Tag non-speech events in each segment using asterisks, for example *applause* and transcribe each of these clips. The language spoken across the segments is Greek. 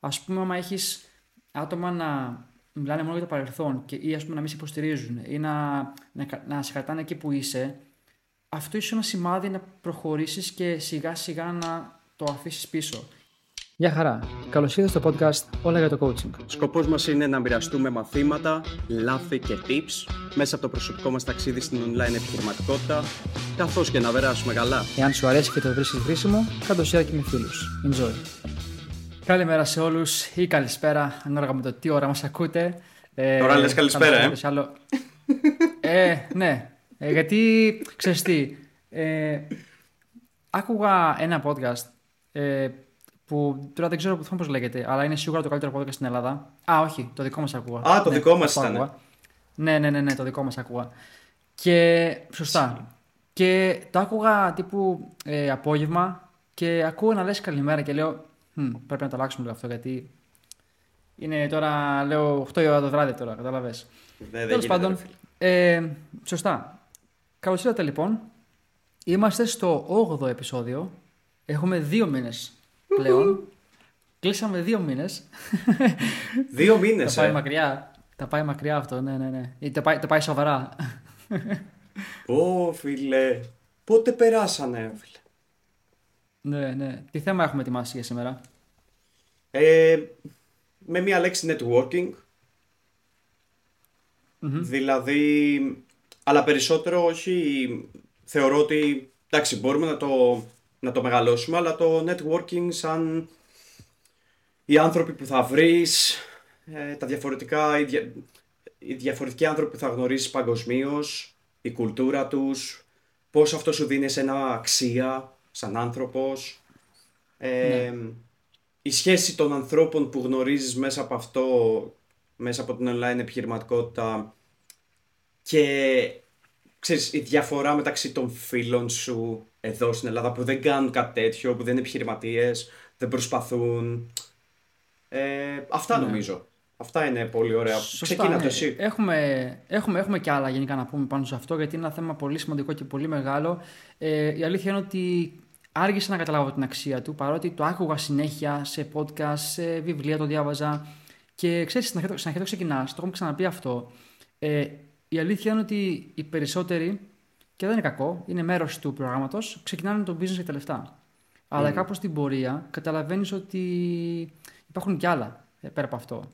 ας πούμε, άμα έχεις άτομα να μιλάνε μόνο για το παρελθόν και, ή ας πούμε να μην σε υποστηρίζουν ή να, να, να σε κρατάνε εκεί που είσαι, αυτό ίσως ένα σημάδι να προχωρήσεις και σιγά σιγά να το αφήσεις πίσω. Γεια χαρά. Καλώς ήρθατε στο podcast Όλα για το Coaching. Σκοπός μας είναι να μοιραστούμε μαθήματα, λάθη και tips μέσα από το προσωπικό μας ταξίδι στην online επιχειρηματικότητα, καθώς και να περάσουμε καλά. Εάν σου αρέσει και το βρίσκεις χρήσιμο, κάτω share και με φίλους. Enjoy. Καλημέρα σε όλους ή καλησπέρα, ανάλογα με το τι ώρα μας ακούτε. Ε, Τώρα λες καλησπέρα, ε. Άλλο... ε, ναι. Ε, γιατί, ξέρεις τι, ε, άκουγα ένα podcast ε, που τώρα δεν ξέρω πώς λέγεται, αλλά είναι σίγουρα το καλύτερο podcast στην Ελλάδα. Α, όχι, το δικό μας ακούγα. Α, το ναι, δικό μας ήταν. Ναι, ναι, ναι, ναι, το δικό μας ακούγα. Και σωστά. Και το άκουγα τύπου ε, απόγευμα και ακούω να λες καλημέρα και λέω πρέπει να το αλλάξουμε λίγο αυτό γιατί είναι τώρα, λέω, 8 η ώρα το βράδυ τώρα, κατάλαβες. Ναι, Τέλος πάντων, ε, σωστά. Καλώς ήρθατε λοιπόν. Είμαστε στο 8ο επεισόδιο. Έχουμε δύο μήνες πλέον. Κλείσαμε δύο μήνες. Δύο μήνες, Τα πάει ε. μακριά. Τα πάει μακριά αυτό, ναι, ναι, ναι. Ή τα πάει, τα πάει σοβαρά. Ω, φίλε. Πότε περάσανε, φίλε; Ναι, ναι. Τι θέμα έχουμε ετοιμάσει για σήμερα; Ε, με μία λέξη networking. Δηλαδή, αλλά περισσότερο όχι, θεωρώ ότι, εντάξει, μπορούμε να το να το μεγαλώσουμε, αλλά το networking σαν οι άνθρωποι που θα βρεις, ε, τα διαφορετικά, οι, διαφορετικοί άνθρωποι που θα γνωρίσεις παγκοσμίως, η κουλτούρα τους, πώς αυτό σου δίνει σε ένα αξία σαν άνθρωπος, ε, ναι. Η σχέση των ανθρώπων που γνωρίζεις μέσα από αυτό, μέσα από την online επιχειρηματικότητα και ξέρεις, η διαφορά μεταξύ των φίλων σου εδώ στην Ελλάδα που δεν κάνουν κάτι τέτοιο, που δεν είναι επιχειρηματίες, δεν προσπαθούν. Ε, αυτά ναι. νομίζω. Αυτά είναι πολύ ωραία. Ξεκίνα ναι. το εσύ. Έχουμε, έχουμε, έχουμε και άλλα γενικά να πούμε πάνω σε αυτό, γιατί είναι ένα θέμα πολύ σημαντικό και πολύ μεγάλο. Ε, η αλήθεια είναι ότι άργησα να καταλάβω την αξία του, παρότι το άκουγα συνέχεια σε podcast, σε βιβλία το διάβαζα. Και ξέρεις, στην αρχή το ξεκινάς, το έχουμε ξαναπεί αυτό. Ε, η αλήθεια είναι ότι οι περισσότεροι και δεν είναι κακό, είναι μέρος του προγράμματος. Ξεκινάνε το business για τα λεφτά. Αλλά mm. κάπως στην πορεία καταλαβαίνεις ότι υπάρχουν κι άλλα ε, πέρα από αυτό.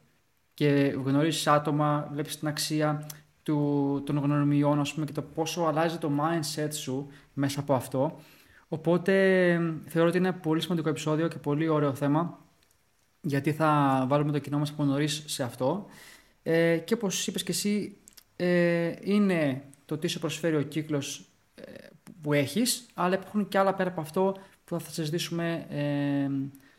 Και γνωρίζεις άτομα, βλέπεις την αξία του, των γνωριμιών, ας πούμε, και το πόσο αλλάζει το mindset σου μέσα από αυτό. Οπότε θεωρώ ότι είναι ένα πολύ σημαντικό επεισόδιο και πολύ ωραίο θέμα, γιατί θα βάλουμε το κοινό μας από νωρίς σε αυτό. Ε, και όπως είπες και εσύ, ε, είναι το τι σου προσφέρει ο κύκλος ε, που έχεις, αλλά υπάρχουν και άλλα πέρα από αυτό που θα συζητήσουμε ε,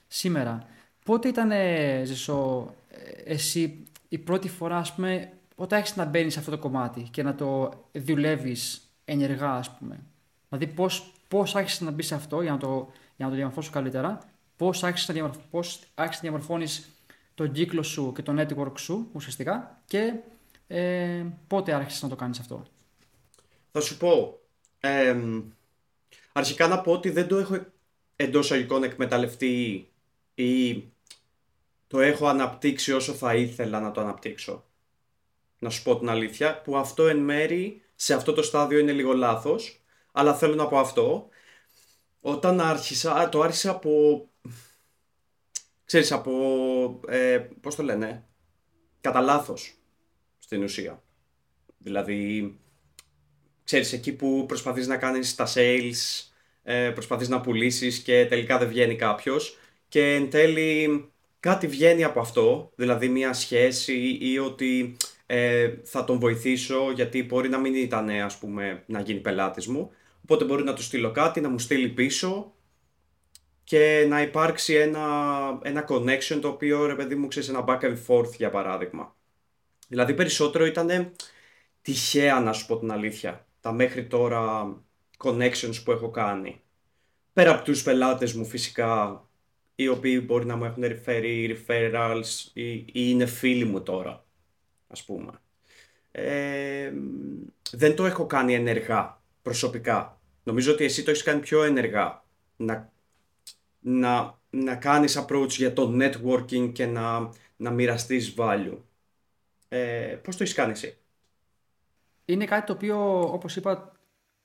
σήμερα. Πότε ήταν, ε, Ζεσό, ε, εσύ η πρώτη φορά, ας πούμε, όταν έχεις να μπαίνεις σε αυτό το κομμάτι και να το δουλεύεις ενεργά, ας πούμε; Δηλαδή, πώς, πώς άρχισες να μπεις σε αυτό για να το, για να το διαμορφώσω καλύτερα, πώς άρχισες να, διαμορφ, πώς άρχισες να διαμορφώνεις τον κύκλο σου και το network σου, ουσιαστικά, και ε, πότε άρχισες να το κάνεις αυτό. Θα σου πω. Ε, αρχικά να πω ότι δεν το έχω εντός αγικών εκμεταλλευτεί ή το έχω αναπτύξει όσο θα ήθελα να το αναπτύξω. Να σου πω την αλήθεια, που αυτό εν μέρη σε αυτό το στάδιο είναι λίγο λάθος, αλλά θέλω να πω αυτό. Όταν άρχισα, το άρχισα από, ξέρεις, από, ε, πώς το λένε, κατά λάθος στην ουσία. Δηλαδή, ξέρεις, εκεί που προσπαθείς να κάνεις τα sales, ε, προσπαθείς να πουλήσεις και τελικά δεν βγαίνει κάποιος και εν τέλει κάτι βγαίνει από αυτό, δηλαδή μια σχέση ή ότι ε, θα τον βοηθήσω γιατί μπορεί να μην ήταν ας πούμε να γίνει πελάτης μου, οπότε μπορεί να του στείλω κάτι, να μου στείλει πίσω και να υπάρξει ένα, ένα connection το οποίο ρε παιδί μου ξέρεις ένα back and forth για παράδειγμα. Δηλαδή περισσότερο ήταν τυχαία να σου πω την αλήθεια τα μέχρι τώρα connections που έχω κάνει. Πέρα από τους πελάτες μου φυσικά, οι οποίοι μπορεί να μου έχουν referred referrals ή, είναι φίλοι μου τώρα, ας πούμε. Ε, δεν το έχω κάνει ενεργά, προσωπικά. Νομίζω ότι εσύ το έχεις κάνει πιο ενεργά. Να, να να κάνεις approach για το networking και να, να μοιραστείς value. Ε, πώς το έχεις κάνει εσύ; Είναι κάτι το οποίο, όπως είπα,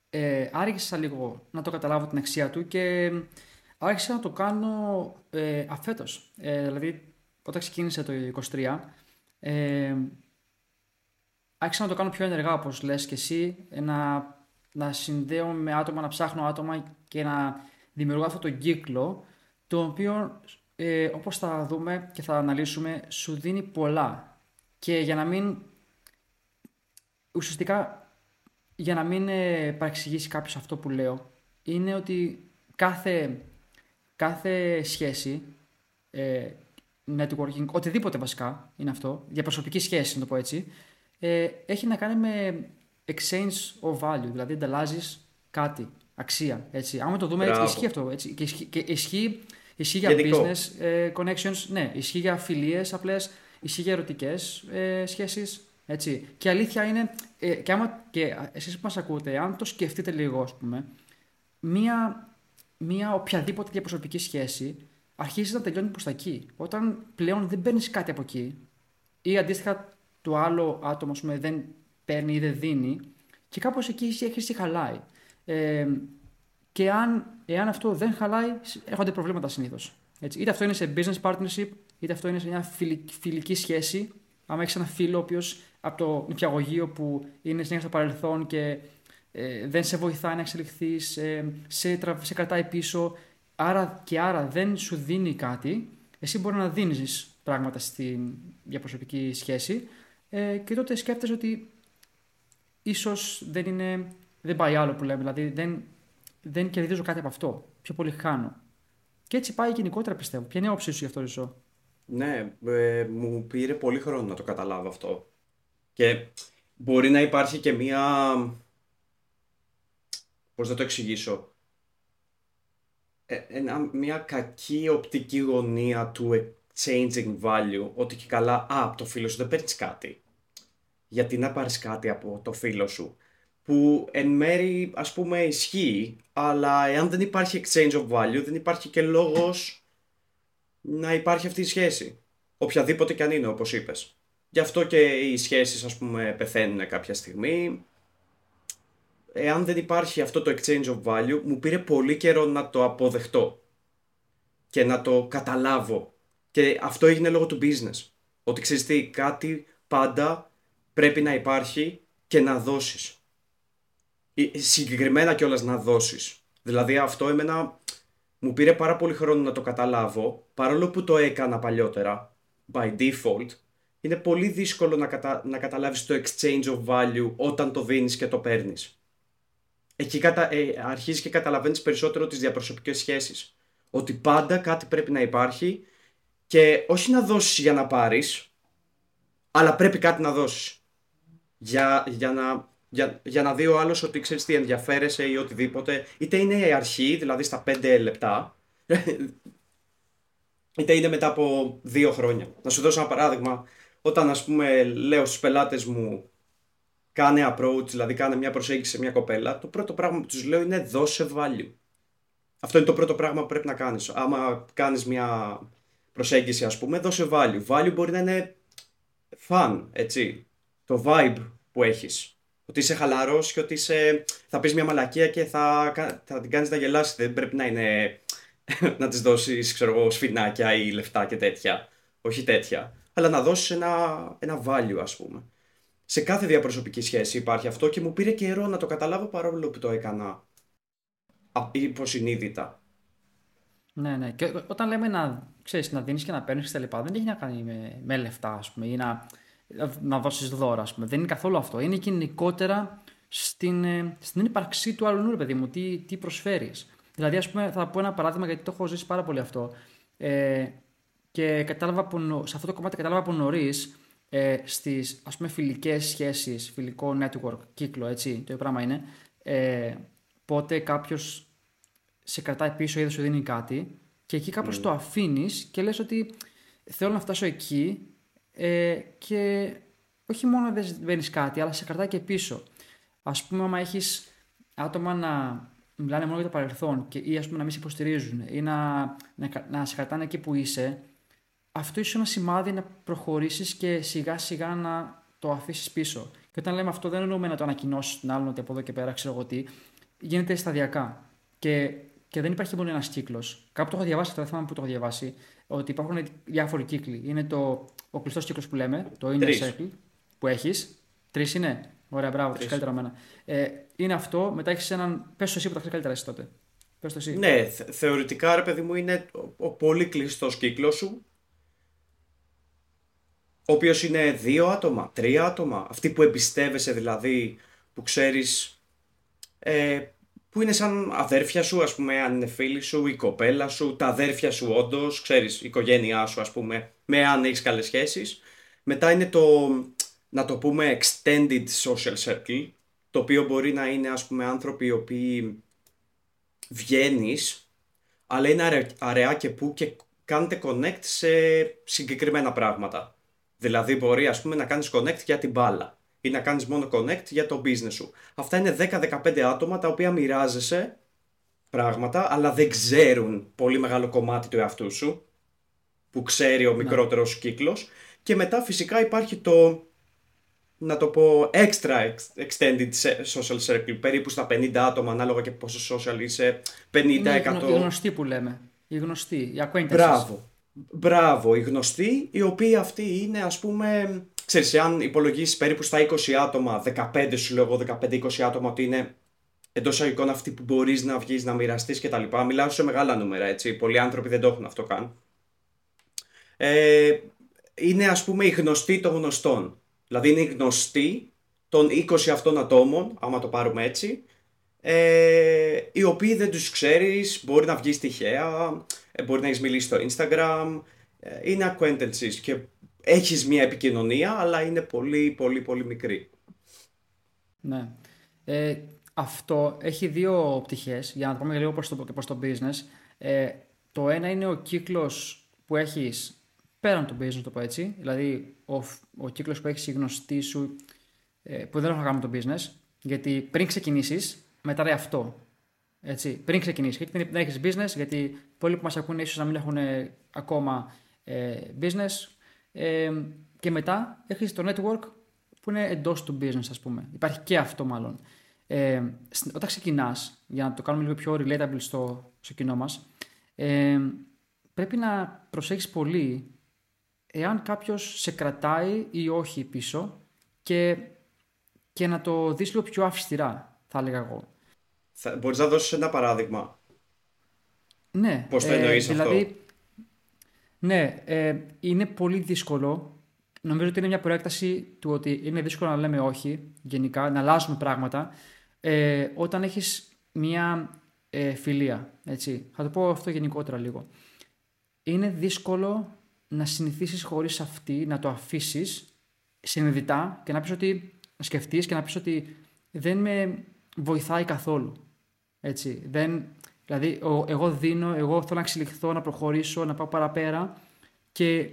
ε, άργησα λίγο να το καταλάβω την αξία του και άρχισα να το κάνω ε, αφέτος. Ε, δηλαδή, όταν ξεκίνησε το 23, ε, άρχισα να το κάνω πιο ενεργά, όπως λες και εσύ, να, να συνδέω με άτομα, να ψάχνω άτομα και να δημιουργώ αυτό το κύκλο, το οποίο, ε, όπως θα δούμε και θα αναλύσουμε, σου δίνει πολλά. Και για να μην... Ουσιαστικά, για να μην ε, παρεξηγήσει κάποιος αυτό που λέω, είναι ότι κάθε, κάθε σχέση, ε, networking, οτιδήποτε βασικά είναι αυτό, για προσωπική σχέση να το πω έτσι, ε, έχει να κάνει με exchange of value, δηλαδή ανταλλάζεις κάτι, αξία. Έτσι. Άμα το δούμε έτσι, ισχύει αυτό. Έτσι. Και ισχύει, και ισχύει, ισχύει για business ε, connections, ναι, ισχύει για φιλίε απλές, ισχύει για ερωτικές ε, σχέσεις. Έτσι. Και αλήθεια είναι, ε, και, άμα, και εσείς που μας ακούτε, αν το σκεφτείτε λίγο, ας πούμε, μία, μία οποιαδήποτε διαπροσωπική σχέση αρχίζει να τελειώνει προς τα εκεί. Όταν πλέον δεν παίρνεις κάτι από εκεί ή αντίστοιχα το άλλο άτομο πούμε, δεν παίρνει ή δεν δίνει και κάπως εκεί η έκρηση χαλάει. Ε, και αν, εάν αυτό δεν χαλάει, έρχονται προβλήματα συνήθως. Είτε αυτό είναι σε business partnership, είτε αυτό είναι σε μια φιλική σχέση. Αν έχεις ένα φίλο ο οποίος από το νηπιαγωγείο που είναι συνέχεια στο παρελθόν και ε, δεν σε βοηθάει να εξελιχθείς, ε, σε, σε κρατάει πίσω, άρα και άρα δεν σου δίνει κάτι, εσύ μπορεί να δίνεις πράγματα στην διαπροσωπική σχέση ε, και τότε σκέφτεσαι ότι ίσως δεν, είναι, δεν πάει άλλο που λέμε, δηλαδή δεν, δεν κερδίζω κάτι από αυτό, πιο πολύ χάνω. Και έτσι πάει γενικότερα πιστεύω. Ποια είναι η όψη σου γι' αυτό, Ρισό. Ναι, ε, μου πήρε πολύ χρόνο να το καταλάβω αυτό. Και μπορεί να υπάρχει και μία... Πώς να το εξηγήσω. Ε, μια κακή οπτική γωνία του exchanging value, ότι και καλά, α, από το φίλο σου δεν παίρνεις κάτι. Γιατί να πάρεις κάτι από το φίλο σου, που εν μέρη ας πούμε ισχύει, αλλά εάν δεν υπάρχει exchange of value, δεν υπάρχει και λόγος να υπάρχει αυτή η σχέση. Οποιαδήποτε και αν είναι, όπως είπες. Γι' αυτό και οι σχέσεις ας πούμε πεθαίνουν κάποια στιγμή. Εάν δεν υπάρχει αυτό το exchange of value, μου πήρε πολύ καιρό να το αποδεχτώ και να το καταλάβω και αυτό έγινε λόγω του business. Ότι ξέρεις τι, κάτι πάντα πρέπει να υπάρχει και να δώσεις. Συγκεκριμένα κιόλας να δώσεις. Δηλαδή αυτό εμένα μου πήρε πάρα πολύ χρόνο να το καταλάβω, παρόλο που το έκανα παλιότερα, by default, είναι πολύ δύσκολο να, κατα... να καταλάβεις το exchange of value όταν το δίνεις και το παίρνεις. Εκεί κατα... ε, αρχίζεις και καταλαβαίνεις περισσότερο τις διαπροσωπικές σχέσεις. Ότι πάντα κάτι πρέπει να υπάρχει και όχι να δώσεις για να πάρεις, αλλά πρέπει κάτι να δώσεις. Για, για, να, για, για να δει ο άλλος ότι ξέρεις τι ενδιαφέρεσαι ή οτιδήποτε, είτε είναι η αρχή, δηλαδή στα 5 λεπτά, *laughs* είτε είναι μετά από δύο χρόνια. Να σου δώσω ένα παράδειγμα. Όταν ας πούμε λέω στους πελάτες μου κάνε approach, δηλαδή κάνε μια προσέγγιση σε μια κοπέλα, το πρώτο πράγμα που τους λέω είναι δώσε value. Αυτό είναι το πρώτο πράγμα που πρέπει να κάνεις. Άμα κάνεις μια προσέγγιση ας πούμε, δώσε value. Value μπορεί να είναι fun, έτσι. Το vibe που έχεις. Ότι είσαι χαλαρός και ότι είσαι... θα πεις μια μαλακία και θα, θα την κάνεις να γελάσει. Δεν πρέπει να είναι *laughs* να της δώσεις, ξέρω εγώ, σφινάκια ή λεφτά και τέτοια. Όχι τέτοια. Αλλά να δώσεις ένα, ένα value ας πούμε. Σε κάθε διαπροσωπική σχέση υπάρχει αυτό και μου πήρε καιρό να το καταλάβω παρόλο που το έκανα υποσυνείδητα. Ναι, ναι. Και όταν λέμε να, ξέρεις, να δίνεις και να παίρνεις τα λοιπά, δεν έχει να κάνει με, με λεφτά, ας πούμε, ή να, να δώσεις δώρα, ας πούμε. Δεν είναι καθόλου αυτό. Είναι γενικότερα στην, ε, στην ύπαρξή του άλλου, παιδί μου, τι, τι προσφέρεις. Δηλαδή, ας πούμε, θα πω ένα παράδειγμα, γιατί το έχω ζήσει πάρα πολύ αυτό. Ε, και κατάλαβα από, σε αυτό το κομμάτι κατάλαβα από νωρίς ε, στις ας πούμε φιλικές σχέσεις, φιλικό network, κύκλο, έτσι, το πράγμα είναι, ε, πότε κάποιος σε κρατάει πίσω ή δεν σου δίνει κάτι και εκεί κάπως mm. το αφήνεις και λες ότι θέλω να φτάσω εκεί ε, και όχι μόνο δεν βαίνει κάτι, αλλά σε κρατάει και πίσω. Ας πούμε, άμα έχεις άτομα να, μιλάνε μόνο για το παρελθόν και, ή ας πούμε να μην σε υποστηρίζουν ή να, να, να σε κρατάνε εκεί που είσαι, αυτό ίσως ένα σημάδι να προχωρήσεις και σιγά σιγά να το αφήσεις πίσω. Και όταν λέμε αυτό, δεν εννοούμε να το ανακοινώσεις τον άλλον ότι από εδώ και πέρα ξέρω εγώ τι. Γίνεται σταδιακά. Και, και δεν υπάρχει μόνο ένας κύκλος. Κάπου το έχω διαβάσει, δεν θυμάμαι που το έχω διαβάσει, ότι υπάρχουν διάφοροι κύκλοι. Είναι το, ο κλειστός κύκλος που λέμε, το inner circle που έχεις. Τρεις είναι. Ωραία, μπράβο, τρεις καλύτερα μένα. Ε, είναι αυτό, μετά έχεις έναν. Πες εσύ που τα ξέρεις καλύτερα εσύ τότε. Πες το εσύ. Ναι, θεωρητικά ρε παιδί μου είναι ο πολύ κλειστός κύκλος σου ο οποίος είναι δύο άτομα, τρία άτομα, αυτοί που εμπιστεύεσαι δηλαδή, που ξέρεις, ε, που είναι σαν αδέρφια σου, ας πούμε, αν είναι φίλοι σου, η κοπέλα σου, τα αδέρφια σου όντως, ξέρεις, η οικογένειά σου, ας πούμε, με αν έχεις καλές σχέσεις. Μετά είναι το, να το πούμε, extended social circle, το οποίο μπορεί να είναι, ας πούμε, άνθρωποι οι οποίοι βγαίνεις, αλλά είναι αραιά και που και κάνετε connect σε συγκεκριμένα πράγματα. Δηλαδή μπορεί ας πούμε να κάνεις connect για την μπάλα ή να κάνεις μόνο connect για το business σου. Αυτά είναι 10-15 άτομα τα οποία μοιράζεσαι πράγματα αλλά δεν ξέρουν πολύ μεγάλο κομμάτι του εαυτού σου που ξέρει ο ναι. μικρότερος ναι. κύκλος. Και μετά φυσικά υπάρχει το να το πω extra extended social circle. Περίπου στα 50 άτομα ανάλογα και πόσο social είσαι. 50-100 Είναι οι γνωστοί που λέμε. Οι γνωστοί, οι acquaintances. Μπράβο, Μπράβο, οι γνωστοί, οι οποίοι αυτοί είναι ας πούμε, ξέρεις, αν υπολογίσεις περίπου στα 20 άτομα, 15 σου λέω εγώ, 15-20 άτομα ότι είναι εντός αγικών αυτοί που μπορείς να βγεις, να μοιραστείς κτλ. Μιλάω σε μεγάλα νούμερα έτσι. Πολλοί άνθρωποι δεν το έχουν αυτό καν. Ε, είναι ας πούμε οι γνωστοί των γνωστών. Δηλαδή είναι οι γνωστοί των 20 αυτών ατόμων, άμα το πάρουμε έτσι, ε, οι οποίοι δεν τους ξέρεις, μπορεί να βγεις τυχαία, ε, μπορεί να έχεις μιλήσει στο Instagram, ε, είναι acquaintances και έχεις μια επικοινωνία, αλλά είναι πολύ πολύ πολύ μικρή. Ναι. Ε, αυτό έχει δύο πτυχές, για να το πούμε λίγο προς το, προς το business. Ε, το ένα είναι ο κύκλος που έχεις πέραν το business, το πω έτσι. Δηλαδή, ο, ο κύκλος που έχεις η γνωστή σου, ε, που δεν έχει να κάνει με το business. Γιατί πριν ξεκινήσεις, μετράει αυτό. Έτσι, πριν ξεκινήσεις. Γιατί δεν έχεις business, γιατί πολλοί που μας ακούνε ίσως να μην έχουν ε, ακόμα ε, business. Ε, και μετά έχεις το network που είναι εντός του business, ας πούμε. Υπάρχει και αυτό μάλλον. Ε, όταν ξεκινάς, για να το κάνουμε λίγο πιο relatable στο, στο κοινό μας, ε, πρέπει να προσέχεις πολύ εάν κάποιος σε κρατάει ή όχι πίσω και, και να το δεις λίγο πιο αυστηρά, θα έλεγα εγώ. Θα, μπορείς να δώσεις ένα παράδειγμα. Ναι. Πώς το εννοείς ε, αυτό. Δηλαδή, ναι, ε, είναι πολύ δύσκολο. Νομίζω ότι είναι μια προέκταση του ότι είναι δύσκολο να λέμε όχι γενικά, να αλλάζουμε πράγματα ε, όταν έχεις μια ε, φιλία. Έτσι. Θα το πω αυτό γενικότερα λίγο. Είναι δύσκολο να συνηθίσεις χωρίς αυτή, να το αφήσεις συνειδητά και να πεις ότι, να σκεφτείς και να πεις ότι δεν με βοηθάει καθόλου. Έτσι. Δεν, δηλαδή, εγώ δίνω, εγώ θέλω να εξελιχθώ, να προχωρήσω, να πάω παραπέρα και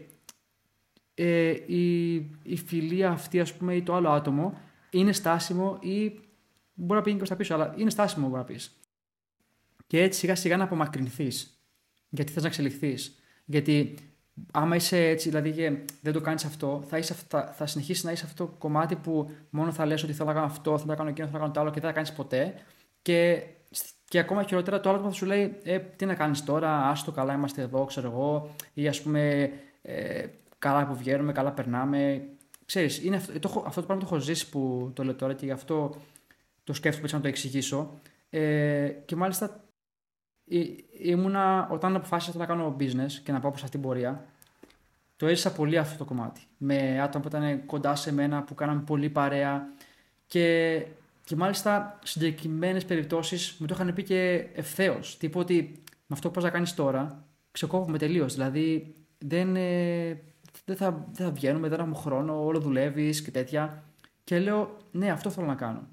ε, η, η φιλία αυτή, ας πούμε, ή το άλλο άτομο είναι στάσιμο ή μπορεί να πήγαινε προς τα πίσω, αλλά είναι στάσιμο, μπορεί να πεις. Και έτσι σιγά σιγά να απομακρυνθείς. Γιατί θες να εξελιχθείς. Γιατί άμα είσαι έτσι, δηλαδή και δεν το κάνεις αυτό, θα, είσαι, θα, θα συνεχίσεις να είσαι αυτό το κομμάτι που μόνο θα λες ότι θέλω να κάνω αυτό, θέλω να κάνω εκείνο, θέλω να κάνω το άλλο και δεν θα κάνεις ποτέ. Και και ακόμα χειρότερα το άλλο θα σου λέει ε, τι να κάνεις τώρα, άστο καλά είμαστε εδώ, ξέρω εγώ, ή ας πούμε ε, καλά που βγαίνουμε, καλά περνάμε. Ξέρεις, είναι αυτό, το, αυτό το πράγμα το έχω ζήσει που το λέω τώρα και γι' αυτό το σκέφτομαι να το εξηγήσω. Ε, και μάλιστα ή, ήμουνα, όταν αποφάσισα να κάνω business και να πάω προς αυτήν την πορεία, το έζησα πολύ αυτό το κομμάτι. Με άτομα που ήταν κοντά σε μένα, που κάναμε πολύ παρέα και και μάλιστα συγκεκριμένες περιπτώσεις μου το είχαν πει και ευθέως. Τύπου ότι με αυτό που πας να κάνεις τώρα, ξεκόβουμε τελείως. Δηλαδή δεν, ε, δεν, θα, δεν θα βγαίνουμε, δεν έχουμε χρόνο, όλο δουλεύεις και τέτοια. Και λέω, ναι, αυτό θέλω να κάνω.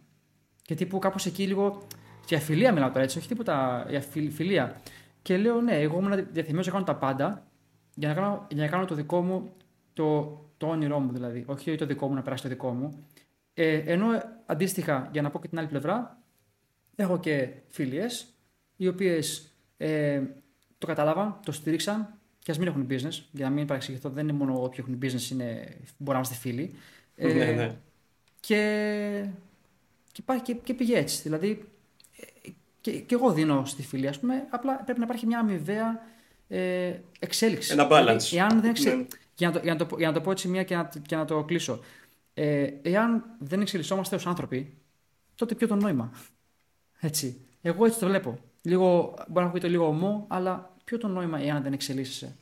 Και τύπου κάπως εκεί λίγο. Για φιλία μιλάω τώρα έτσι, όχι τίποτα για φιλία. Και λέω, ναι, εγώ ήμουν διαθυμένο να κάνω τα πάντα για να κάνω, για να κάνω το δικό μου, το, το όνειρό μου δηλαδή. Όχι το δικό μου να περάσει το δικό μου. Ε, ενώ αντίστοιχα, για να πω και την άλλη πλευρά, έχω και φίλιες οι οποίες ε, το καταλάβαν, το στήριξαν και ας μην έχουν business, για να μην παρεξηγηθώ, δεν είναι μόνο όποιοι έχουν business είναι, μπορεί να είμαστε φίλοι. Ε, ναι, ναι. Και, και, και, και πήγε έτσι. Δηλαδή, ε, και, και εγώ δίνω στη φίλη, ας πούμε, απλά πρέπει να υπάρχει μια αμοιβαία ε, εξέλιξη. Ένα balance. Δηλαδή, εάν δεν ναι. για, να το, για, να το, για να το πω έτσι μία και να, και να το κλείσω. Ε, εάν δεν εξελισσόμαστε ως άνθρωποι, τότε ποιο το νόημα; Έτσι. Εγώ έτσι το βλέπω. Λίγο, μπορεί να το λίγο ομό, αλλά ποιο το νόημα εάν δεν εξελίσσεσαι;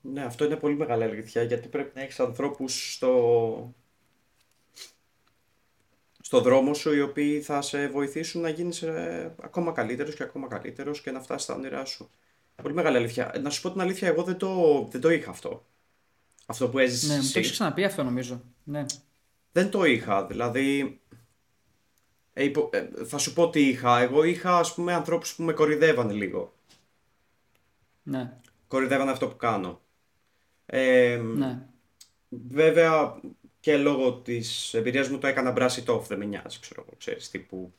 Ναι, αυτό είναι πολύ μεγάλη αλήθεια γιατί πρέπει να έχεις ανθρώπους στο, στο δρόμο σου οι οποίοι θα σε βοηθήσουν να γίνεις ε, ακόμα καλύτερος και ακόμα καλύτερος και να φτάσεις στα όνειρά σου. Πολύ μεγάλη αλήθεια. Να σου πω την αλήθεια, εγώ δεν το, δεν το είχα αυτό. Αυτό που έζησες. Ναι, μου το έχεις ξαναπεί αυτό νομίζω. Ναι. Δεν το είχα. Δηλαδή, ε, ε, θα σου πω τι είχα. Εγώ είχα ας πούμε ανθρώπους που με κορυδεύαν λίγο. Ναι. Κορυδεύαν αυτό που κάνω. Ε, ναι. Βέβαια και λόγω της εμπειρίας μου το έκανα brush it off, δεν με νοιάζει, ξέρω εγώ, ξέρεις, τύπου,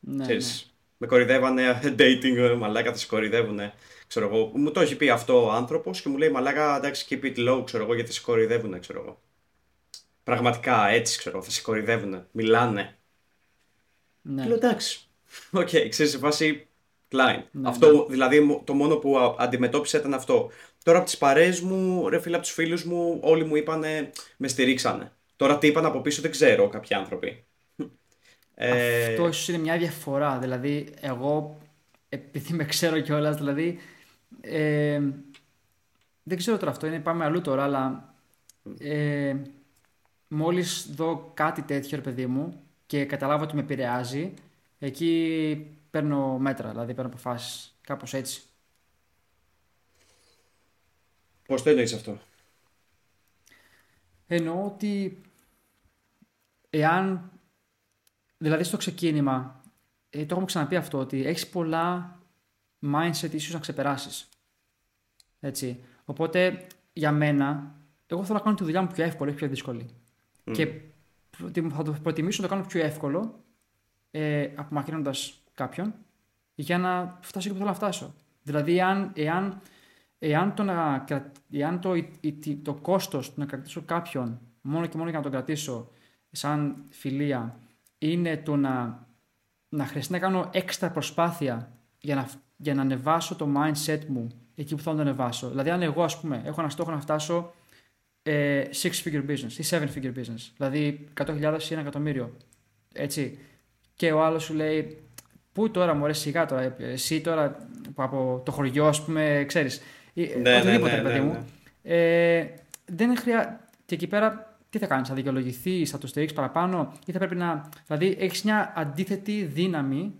ναι, ξέρεις, ναι. με κορυδεύανε *laughs* dating, μαλάκα, θα σε κορυδεύουνε, ξέρω εγώ. Μου το έχει πει αυτό ο άνθρωπος και μου λέει, μαλάκα, εντάξει, keep it low, ξέρω εγώ, γιατί σε κοροϊδεύουνε, ξέρω εγώ. Πραγματικά, έτσι, ξέρω, θα σε κοροϊδεύουνε, μιλάνε. Ναι. Και λέω εντάξει. OK, okay, ξέρεις, σε φάση κλάιν. Ναι, αυτό, ναι. δηλαδή, το μόνο που αντιμετώπισα ήταν αυτό. Τώρα από τις παρέες μου, ρε φίλε, από τους φίλους μου, όλοι μου είπανε, με στηρίξανε. Τώρα τι είπαν από πίσω δεν ξέρω κάποιοι άνθρωποι. Ε, αυτός ίσω είναι μια διαφορά. Δηλαδή, εγώ, επειδή με ξέρω κιόλας, δηλαδή. Ε, δεν ξέρω τώρα αυτό, είναι, πάμε αλλού τώρα, αλλά ε, μόλις δω κάτι τέτοιο, ρε παιδί μου, και καταλάβω ότι με επηρεάζει, εκεί παίρνω μέτρα, δηλαδή παίρνω αποφάσεις. Κάπως έτσι. Πώς το εννοείς αυτό, Εννοώ ότι εάν. Δηλαδή στο ξεκίνημα, ε, το έχουμε ξαναπεί αυτό, ότι έχεις πολλά mindset ίσως να ξεπεράσεις. Έτσι. Οπότε για μένα, εγώ θέλω να κάνω τη δουλειά μου πιο εύκολη, πιο δύσκολη. Και θα το προτιμήσω να το κάνω πιο εύκολο, ε, απομακρύνοντας κάποιον, για να φτάσω εκεί που θέλω να φτάσω. Δηλαδή, εάν, εάν, εάν, το, να, εάν το, το κόστος του να κρατήσω κάποιον μόνο και μόνο για να τον κρατήσω σαν φιλία είναι το να, να χρειαστεί να κάνω έξτρα προσπάθεια για να, για να ανεβάσω το mindset μου εκεί που θέλω να το ανεβάσω. Δηλαδή, αν εγώ, ας πούμε, έχω ένα στόχο να φτάσω ε, six figure business ή seven figure business. Δηλαδή 100.000 ή ένα εκατομμύριο. Έτσι. Και ο άλλος σου λέει, Πού τώρα μου αρέσει σιγά τώρα, εσύ τώρα από το χωριό, ας πούμε, ξέρεις. Ναι, ναι, οτιδήποτε, ναι, ναι, παιδί μου. Ε, δεν χρειάζεται. Και εκεί πέρα τι θα κάνεις, θα δικαιολογηθεί, θα το στηρίξεις παραπάνω, ή θα πρέπει να. Δηλαδή, έχεις μια αντίθετη δύναμη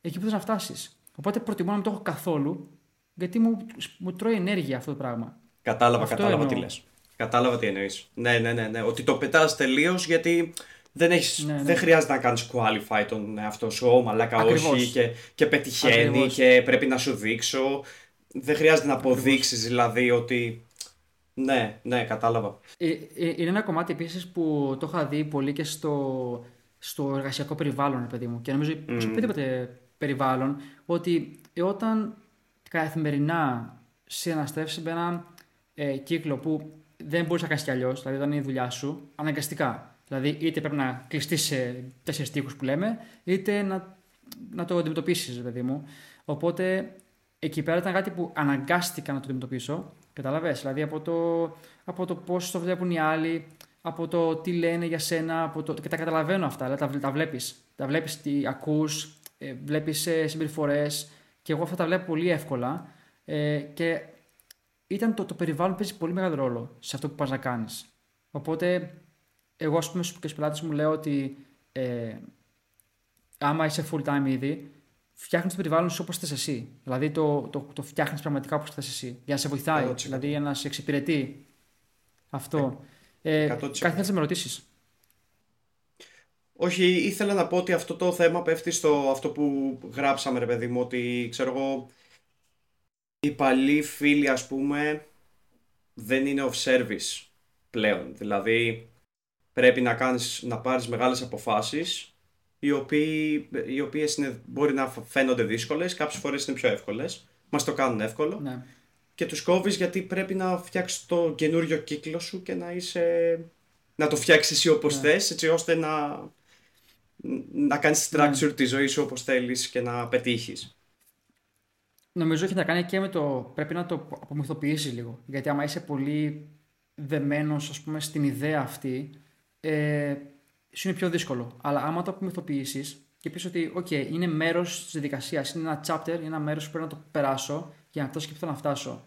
εκεί που θες να φτάσεις. Οπότε προτιμώ να μην το έχω καθόλου, γιατί μου, μου τρώει ενέργεια αυτό το πράγμα. Κατάλαβα, αυτό κατάλαβα εννοώ. τι λες. Κατάλαβα τι εννοείς. Ναι, ναι, ναι, ναι. Ότι το πετάς τελείως γιατί δεν, έχεις, ναι, ναι. δεν χρειάζεται να κάνεις qualify τον εαυτό σου. Ω, μαλάκα, όχι. Και, και πετυχαίνει Ακριβώς. και πρέπει να σου δείξω. Δεν χρειάζεται να αποδείξεις δηλαδή ότι. Ναι, ναι, κατάλαβα. Ε, ε, είναι ένα κομμάτι επίσης που το είχα δει πολύ και στο, στο εργασιακό περιβάλλον, παιδί μου. Και νομίζω mm. σε οποιοδήποτε περιβάλλον, ότι όταν καθημερινά συναστρέφεις με ένα ε, κύκλο που δεν μπορείς να κάνεις κι αλλιώς, δηλαδή όταν είναι η δουλειά σου, αναγκαστικά. Δηλαδή, είτε πρέπει να κλειστείς σε τέσσερις τείχου που λέμε, είτε να, να το αντιμετωπίσεις, παιδί μου. Οπότε εκεί πέρα ήταν κάτι που αναγκάστηκα να το αντιμετωπίσω. Κατάλαβες; Δηλαδή από το, από το πώς το βλέπουν οι άλλοι, από το τι λένε για σένα, από το... και τα καταλαβαίνω αυτά. Δηλαδή, τα, τα βλέπεις. Τα βλέπεις τι ακούς, ε, βλέπεις ε, συμπεριφορές. Και εγώ αυτά τα βλέπω πολύ εύκολα. Ε, και ήταν το, το περιβάλλον παίζει πολύ μεγάλο ρόλο σε αυτό που πας να κάνεις. Οπότε, εγώ, ας πούμε, στους πελάτες μου λέω ότι ε, άμα είσαι full time ήδη, φτιάχνεις το περιβάλλον σου όπως θες εσύ. Δηλαδή, το, το, το φτιάχνεις πραγματικά όπως θες εσύ. Για να σε βοηθάει, δηλαδή για να σε εξυπηρετεί. Αυτό. Ε, κάτι θέλεις να με ρωτήσεις; Όχι, ήθελα να πω ότι αυτό το θέμα πέφτει στο αυτό που γράψαμε, ρε παιδί μου, ότι ξέρω εγώ, οι παλιοί φίλοι ας πούμε δεν είναι off service πλέον. Δηλαδή πρέπει να, κάνεις, να πάρεις μεγάλες αποφάσεις οι, οποίοι, οι οποίες είναι, μπορεί να φαίνονται δύσκολες, κάποιες φορές είναι πιο εύκολες, μας το κάνουν εύκολο Ναι. και τους κόβεις γιατί πρέπει να φτιάξεις το καινούριο κύκλο σου και να είσαι, να το φτιάξεις εσύ όπως Ναι. θες, έτσι ώστε να, να κάνεις structure τη ζωή σου όπως θέλεις και να πετύχεις. Νομίζω έχει να κάνει και με το. Πρέπει να το απομυθοποιήσεις λίγο. Γιατί άμα είσαι πολύ δεμένος, ας πούμε, στην ιδέα αυτή, ε, σου είναι πιο δύσκολο. Αλλά άμα το απομυθοποιήσεις και πεις ότι, OK, είναι μέρος της διαδικασίας, είναι ένα chapter, είναι ένα μέρος που πρέπει να το περάσω για να φτάσω και που θέλω να φτάσω.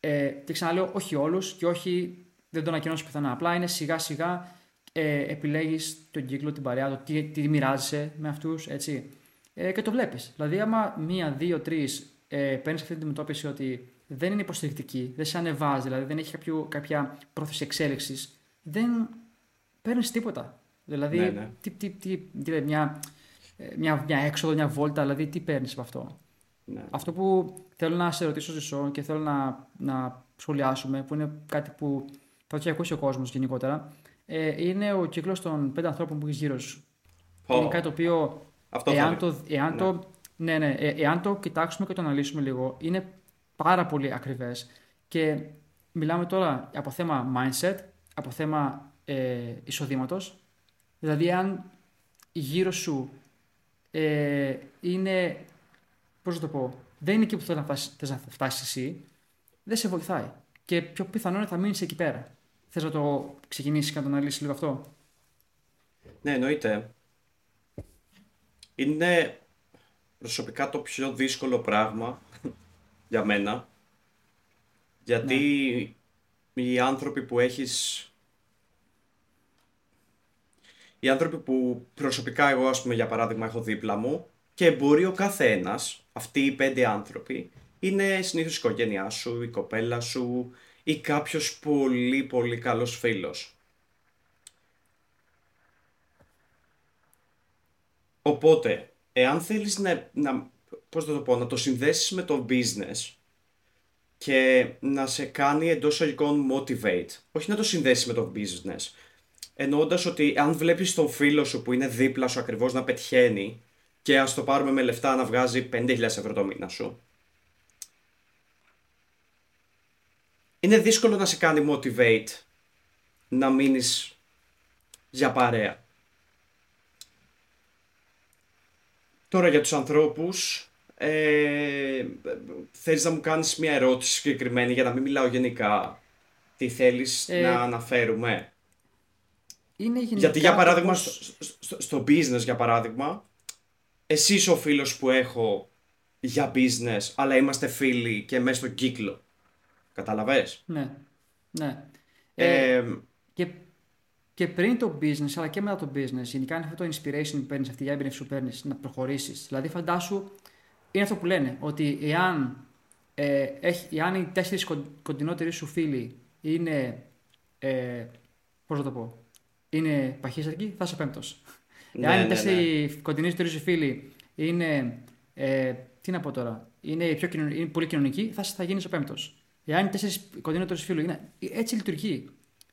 Ε, και ξαναλέω, όχι όλους και όχι δεν το ανακοινώσω πιθανά. Απλά είναι σιγά σιγά ε, επιλέγεις τον κύκλο, την παρέα, το τι, τι μοιράζεσαι με αυτούς, έτσι. Ε, και το βλέπεις. Δηλαδή, άμα μία, δύο, τρεις ε, παίρνεις αυτή την αντιμετώπιση ότι δεν είναι υποστηρικτική, δεν σε ανεβάζει, δηλαδή δεν έχει κάποιο, κάποια πρόθεση εξέλιξης, δεν παίρνεις τίποτα. Δηλαδή, Ναι, ναι. Τι, τι, τι, τι, λέει, μια, ε, μια, μια έξοδο, μια βόλτα, δηλαδή τι παίρνεις από αυτό. Ναι. Αυτό που θέλω να σε ρωτήσω, Ζησό, και θέλω να, να σχολιάσουμε, που είναι κάτι που θα το έχει ακούσει ο κόσμος γενικότερα, ε, είναι ο κύκλος των πέντε ανθρώπων που έχεις γύρω σου. Πω, Είναι κάτι το οποίο, αυτό θα εάν, έλεγα. το, εάν, το, ναι, ναι, ε, εάν το κοιτάξουμε και το αναλύσουμε λίγο, είναι πάρα πολύ ακριβές. Και μιλάμε τώρα από θέμα mindset, από θέμα ε, εισοδήματος. Δηλαδή, αν γύρω σου ε, είναι. Πώς να το πω, δεν είναι εκεί που θέλει να φτάσει, θες να φτάσεις εσύ, δεν σε βοηθάει. Και πιο πιθανό είναι θα μείνεις εκεί πέρα. Θες να το ξεκινήσεις και να το αναλύσεις λίγο αυτό; Ναι, εννοείται. Είναι προσωπικά το πιο δύσκολο πράγμα για μένα. Γιατί οι άνθρωποι που έχεις... Οι άνθρωποι που προσωπικά εγώ, ας πούμε, για παράδειγμα, έχω δίπλα μου και μπορεί ο κάθε ένας, αυτοί οι πέντε άνθρωποι, είναι συνήθως η οικογένειά σου, η κοπέλα σου ή κάποιος πολύ πολύ καλός φίλος. Οπότε, εάν θέλεις να, να, πώς θα το πω, να το συνδέσεις με το business και να σε κάνει εντός εισαγωγικών motivate, όχι να το συνδέσεις με το business, εννοώντας ότι αν βλέπεις τον φίλο σου που είναι δίπλα σου ακριβώς να πετυχαίνει και ας το πάρουμε με λεφτά να βγάζει 50.000 ευρώ το μήνα σου, είναι δύσκολο να σε κάνει motivate να μείνεις για παρέα. Τώρα για τους ανθρώπους, ε, θέλεις να μου κάνεις μια ερώτηση συγκεκριμένη για να μην μιλάω γενικά. Τι θέλεις Ε, να αναφέρουμε; Είναι γενικά Γιατί για το παράδειγμα, πώς- στο, στο, στο business για παράδειγμα, εσύ είσαι ο φίλος που έχω για business, αλλά είμαστε φίλοι και μέσα στον κύκλο. Καταλαβες; Ναι. ναι. Ε, Ε, και, και πριν το business, αλλά και μετά το business, γενικά είναι αυτό το inspiration που παίρνεις, αυτή η έμπνευση που παίρνεις να προχωρήσεις. Δηλαδή, φαντάσου, είναι αυτό που λένε, ότι εάν, ε, έχει, εάν οι τέσσερις κοντινότεροι σου φίλοι είναι. Ε, Πώς να το πω, είναι παχύσαρκοι, θα είσαι πέμπτος. Ναι, Εάν οι ναι, τέσσερι κοντινότεροι σου φίλοι είναι. Ε, τι να πω τώρα, είναι, πιο κοινων, είναι πολύ κοινωνικοί, θα, θα γίνεις ο πέμπτος. Εάν οι τέσσερις κοντινότεροι σου φίλοι είναι. Έτσι λειτουργεί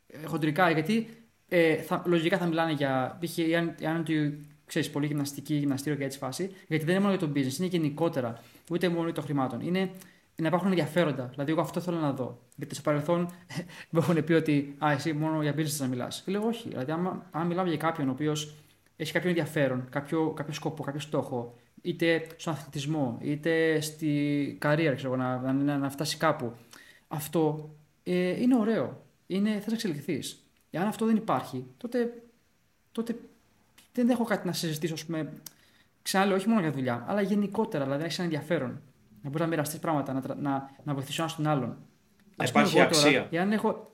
ε, χοντρικά, γιατί ε, θα, λογικά θα μιλάνε για. π.χ. εάν, εάν ότι ξέρεις πολύ γυμναστική, γυμναστήριο και έτσι φάση, γιατί δεν είναι μόνο για το business, είναι γενικότερα. Ούτε μόνο για το χρημάτων. Είναι να υπάρχουν ενδιαφέροντα. Δηλαδή, εγώ αυτό θέλω να δω. Γιατί στο παρελθόν *laughs* μου έχουν πει ότι Α, εσύ μόνο για business να μιλάς. Και λέω όχι. Δηλαδή, άμα, αν μιλάμε για κάποιον ο οποίος έχει κάποιο ενδιαφέρον, κάποιο, κάποιο σκοπό, κάποιο στόχο, είτε στον αθλητισμό, είτε στη καριέρα, ξέρω, εγώ, να, να, να φτάσει κάπου. Αυτό ε, είναι ωραίο. Είναι, θες να εξελιχθείς. Εάν αυτό δεν υπάρχει, τότε, τότε δεν έχω κάτι να συζητήσω, ας πούμε, ξαναλέω, όχι μόνο για δουλειά, αλλά γενικότερα, δηλαδή να έχεις ένα ενδιαφέρον. Να μπορείς να μοιραστείς πράγματα, να, τρα- να, να βοηθήσεις ο ένας τον άλλον. Να Ας πούμε, υπάρχει εγώ τώρα, αξία. εάν έχω,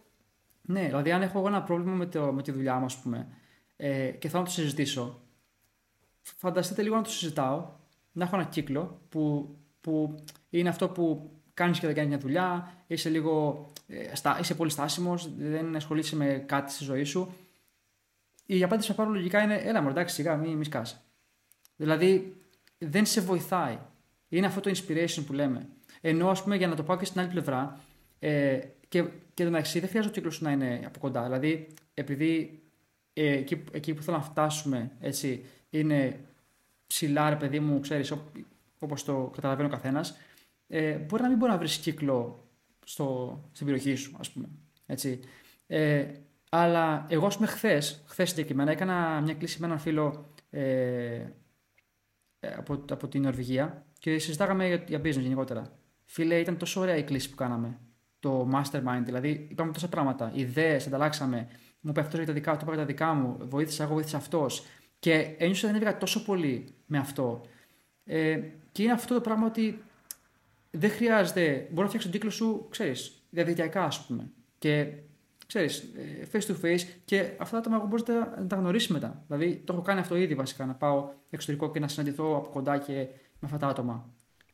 ναι, δηλαδή αν έχω εγώ ένα πρόβλημα με, το, με τη δουλειά μου, ας πούμε, ε, και θέλω να το συζητήσω, φανταστείτε λίγο να το συζητάω, να έχω ένα κύκλο που, που είναι αυτό που κάνεις και δεν κάνεις μια δουλειά, είσαι λίγο, ε, στα, είσαι πολύ στάσιμος, δεν ασχολείσαι με κάτι στη ζωή σου. Η απάντηση που θα πάρω λογικά είναι, έλα μου εντάξει σιγά, μην μη σκάς. Δηλαδή δεν σε βοηθάει. Είναι αυτό το inspiration που λέμε. Ενώ ας πούμε για να το πάω και στην άλλη πλευρά, ε, και, και το μεταξύ δεν χρειάζεται ο κύκλος σου να είναι από κοντά. Δηλαδή, επειδή ε, εκεί, εκεί που θέλω να φτάσουμε, έτσι, είναι ψηλά, ρε παιδί μου, ξέρεις, όπως το καταλαβαίνει ο καθένας, ε, μπορεί να μην μπορεί να βρεις κύκλο στο, στην περιοχή σου, ας πούμε. Έτσι. Ε, αλλά εγώ, ας πούμε, χθες, χθες συγκεκριμένα, έκανα μια κλίση με έναν φίλο ε, από, από την Νορβηγία και συζητάγαμε για, για business γενικότερα. Φίλε, ήταν τόσο ωραία η κλίση που κάναμε. Το mastermind, δηλαδή είπαμε τόσα πράγματα. Ιδέες, ανταλλάξαμε. Μου είπε αυτός για τα δικά του, τα δικά μου. Βοήθησα εγώ, βοήθησα αυτός. Και ένιωσα ότι δεν έβγα τόσο πολύ με αυτό. Ε, και είναι αυτό το πράγμα ότι δεν χρειάζεται. Μπορεί να φτιάξει τον κύκλο σου, ξέρεις, διαδικτυακά, ας πούμε. Και ξέρεις, ε, face to face και αυτά τα άτομα μπορείτε να τα γνωρίσει μετά. Δηλαδή, το έχω κάνει αυτό ήδη βασικά, να πάω εξωτερικό και να συναντηθώ από κοντά και με αυτά τα άτομα.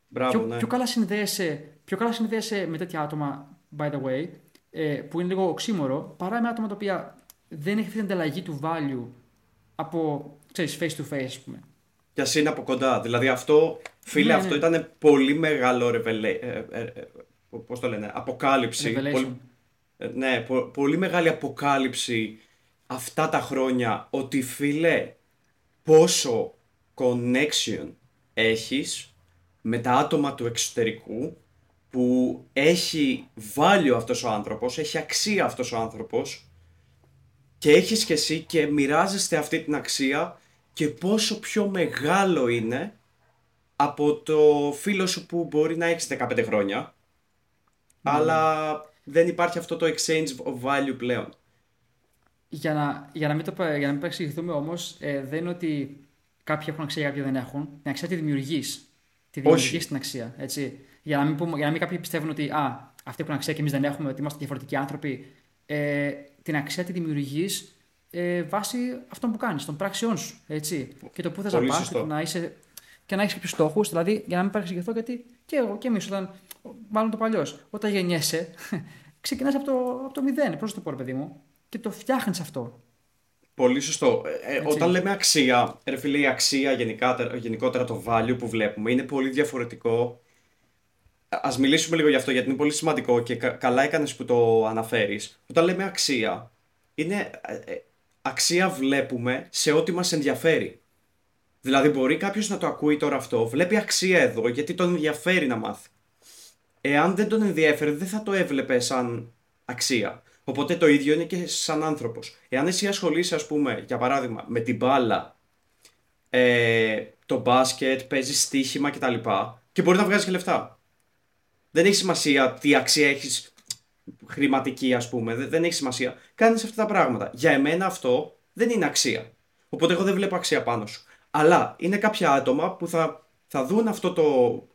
Μπράβο, πιο, ναι. πιο, καλά συνδέεσαι, πιο καλά συνδέεσαι με τέτοια άτομα, by the way, ε, που είναι λίγο οξύμορο, παρά με άτομα τα οποία δεν έχει αυτή την ανταλλαγή του value από, ξέρεις, face to face, ας πούμε. Κι ας είναι από κοντά. Δηλαδή αυτό, φίλε, Ναι, αυτό ναι. ήταν πολύ μεγάλο ρεβελέ... ε, ε, ε, πώς το λένε, αποκάλυψη. Revelation. Πολύ, ε, ναι, πο- πολύ μεγάλη αποκάλυψη αυτά τα χρόνια ότι φίλε πόσο connection έχεις με τα άτομα του εξωτερικού που έχει value αυτός ο άνθρωπος, έχει αξία αυτός ο άνθρωπος και έχεις και εσύ και μοιράζεστε αυτή την αξία και πόσο πιο μεγάλο είναι από το φίλο σου που μπορεί να έχεις 15 χρόνια αλλά δεν υπάρχει αυτό το exchange of value πλέον. Για να, για να μην, το, πα- για να μην παρεξηγηθούμε όμως, ε, δεν είναι ότι κάποιοι έχουν αξία και κάποιοι δεν έχουν. Την αξία τη δημιουργείς. Τη δημιουργείς την αξία. Έτσι. Για, να μην πούμε, για να μην κάποιοι πιστεύουν ότι α, αυτοί έχουν αξία και εμείς δεν έχουμε, ότι είμαστε διαφορετικοί άνθρωποι. Ε, την αξία τη δημιουργείς ε, βάσει αυτών που κάνεις, των πράξεών σου. Έτσι. Και το που θες να Πολύ πας σωστό. και να είσαι. Και να έχεις κάποιους στόχους, δηλαδή για να μην παρεξηγηθώ, γιατί και εγώ και εμείς, όταν. Μάλλον το παλιός, όταν γεννιέσαι, *laughs* ξεκινάς από το, από το μηδέν, πώ το πω, ρε παιδί μου, και το φτιάχνεις αυτό. Πολύ σωστό. Ε, ε, Έτσι. όταν λέμε αξία, ρε φίλε, η αξία γενικά, γενικότερα το value που βλέπουμε είναι πολύ διαφορετικό. Α μιλήσουμε λίγο γι' αυτό γιατί είναι πολύ σημαντικό και κα- καλά έκανες που το αναφέρεις. Όταν λέμε αξία, είναι ε, ε, αξία βλέπουμε σε ό,τι μας ενδιαφέρει. Δηλαδή, μπορεί κάποιος να το ακούει τώρα αυτό, βλέπει αξία εδώ γιατί τον ενδιαφέρει να μάθει. Εάν δεν τον ενδιαφέρει, δεν θα το έβλεπε σαν αξία. Οπότε το ίδιο είναι και σαν άνθρωπος. Εάν εσύ ασχολείσαι, ας πούμε, για παράδειγμα, με την μπάλα, ε, το μπάσκετ, παίζεις στοίχημα κτλ. Και μπορεί να βγάζεις και λεφτά. Δεν έχει σημασία τι αξία έχεις χρηματική, ας πούμε. Δεν, δεν έχει σημασία. Κάνεις αυτά τα πράγματα. Για εμένα αυτό δεν είναι αξία. Οπότε εγώ δεν βλέπω αξία πάνω σου. Αλλά είναι κάποια άτομα που θα, θα δουν αυτό το.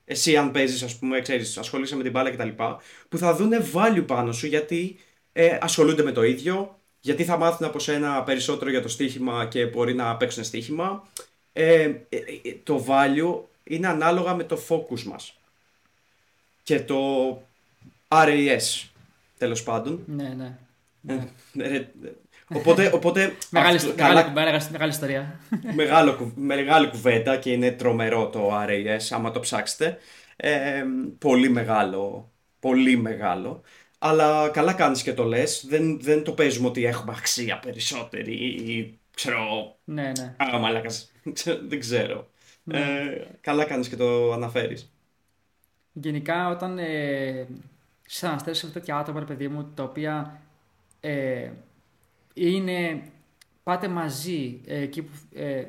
Εσύ, αν παίζεις, ας πούμε, ξέρεις, ασχολείσαι με την μπάλα κτλ. Που θα δουν value πάνω σου γιατί ε, ασχολούνται με το ίδιο. Γιατί θα μάθουν από σένα περισσότερο για το στοίχημα και μπορεί να παίξουν στοίχημα. Ε, ε, ε, το value είναι ανάλογα με το focus μας. Και το RAS, τέλος πάντων. Ναι, ναι. Ε, ρε, Οπότε, οπότε *laughs* Μεγάλη, αυτό- μεγάλη, καλά- μεγάλη, μεγάλη ιστορία. *laughs* μεγάλο, κου- μεγάλη κουβέντα και είναι τρομερό το RAS άμα το ψάξετε. Ε, πολύ μεγάλο, πολύ μεγάλο. Αλλά καλά κάνεις και το λες. Δεν, δεν το παίζουμε ότι έχουμε αξία περισσότερη ή ξέρω... ναι, ναι. Α, μαλάκας. *laughs* δεν ξέρω. Ε, καλά κάνεις και το αναφέρεις. Γενικά, όταν ε, συναναστρέφεσαι με τέτοια άτομα, ρε παιδί μου, τα οποία ε, είναι, πάτε μαζί ε, εκεί που, ε,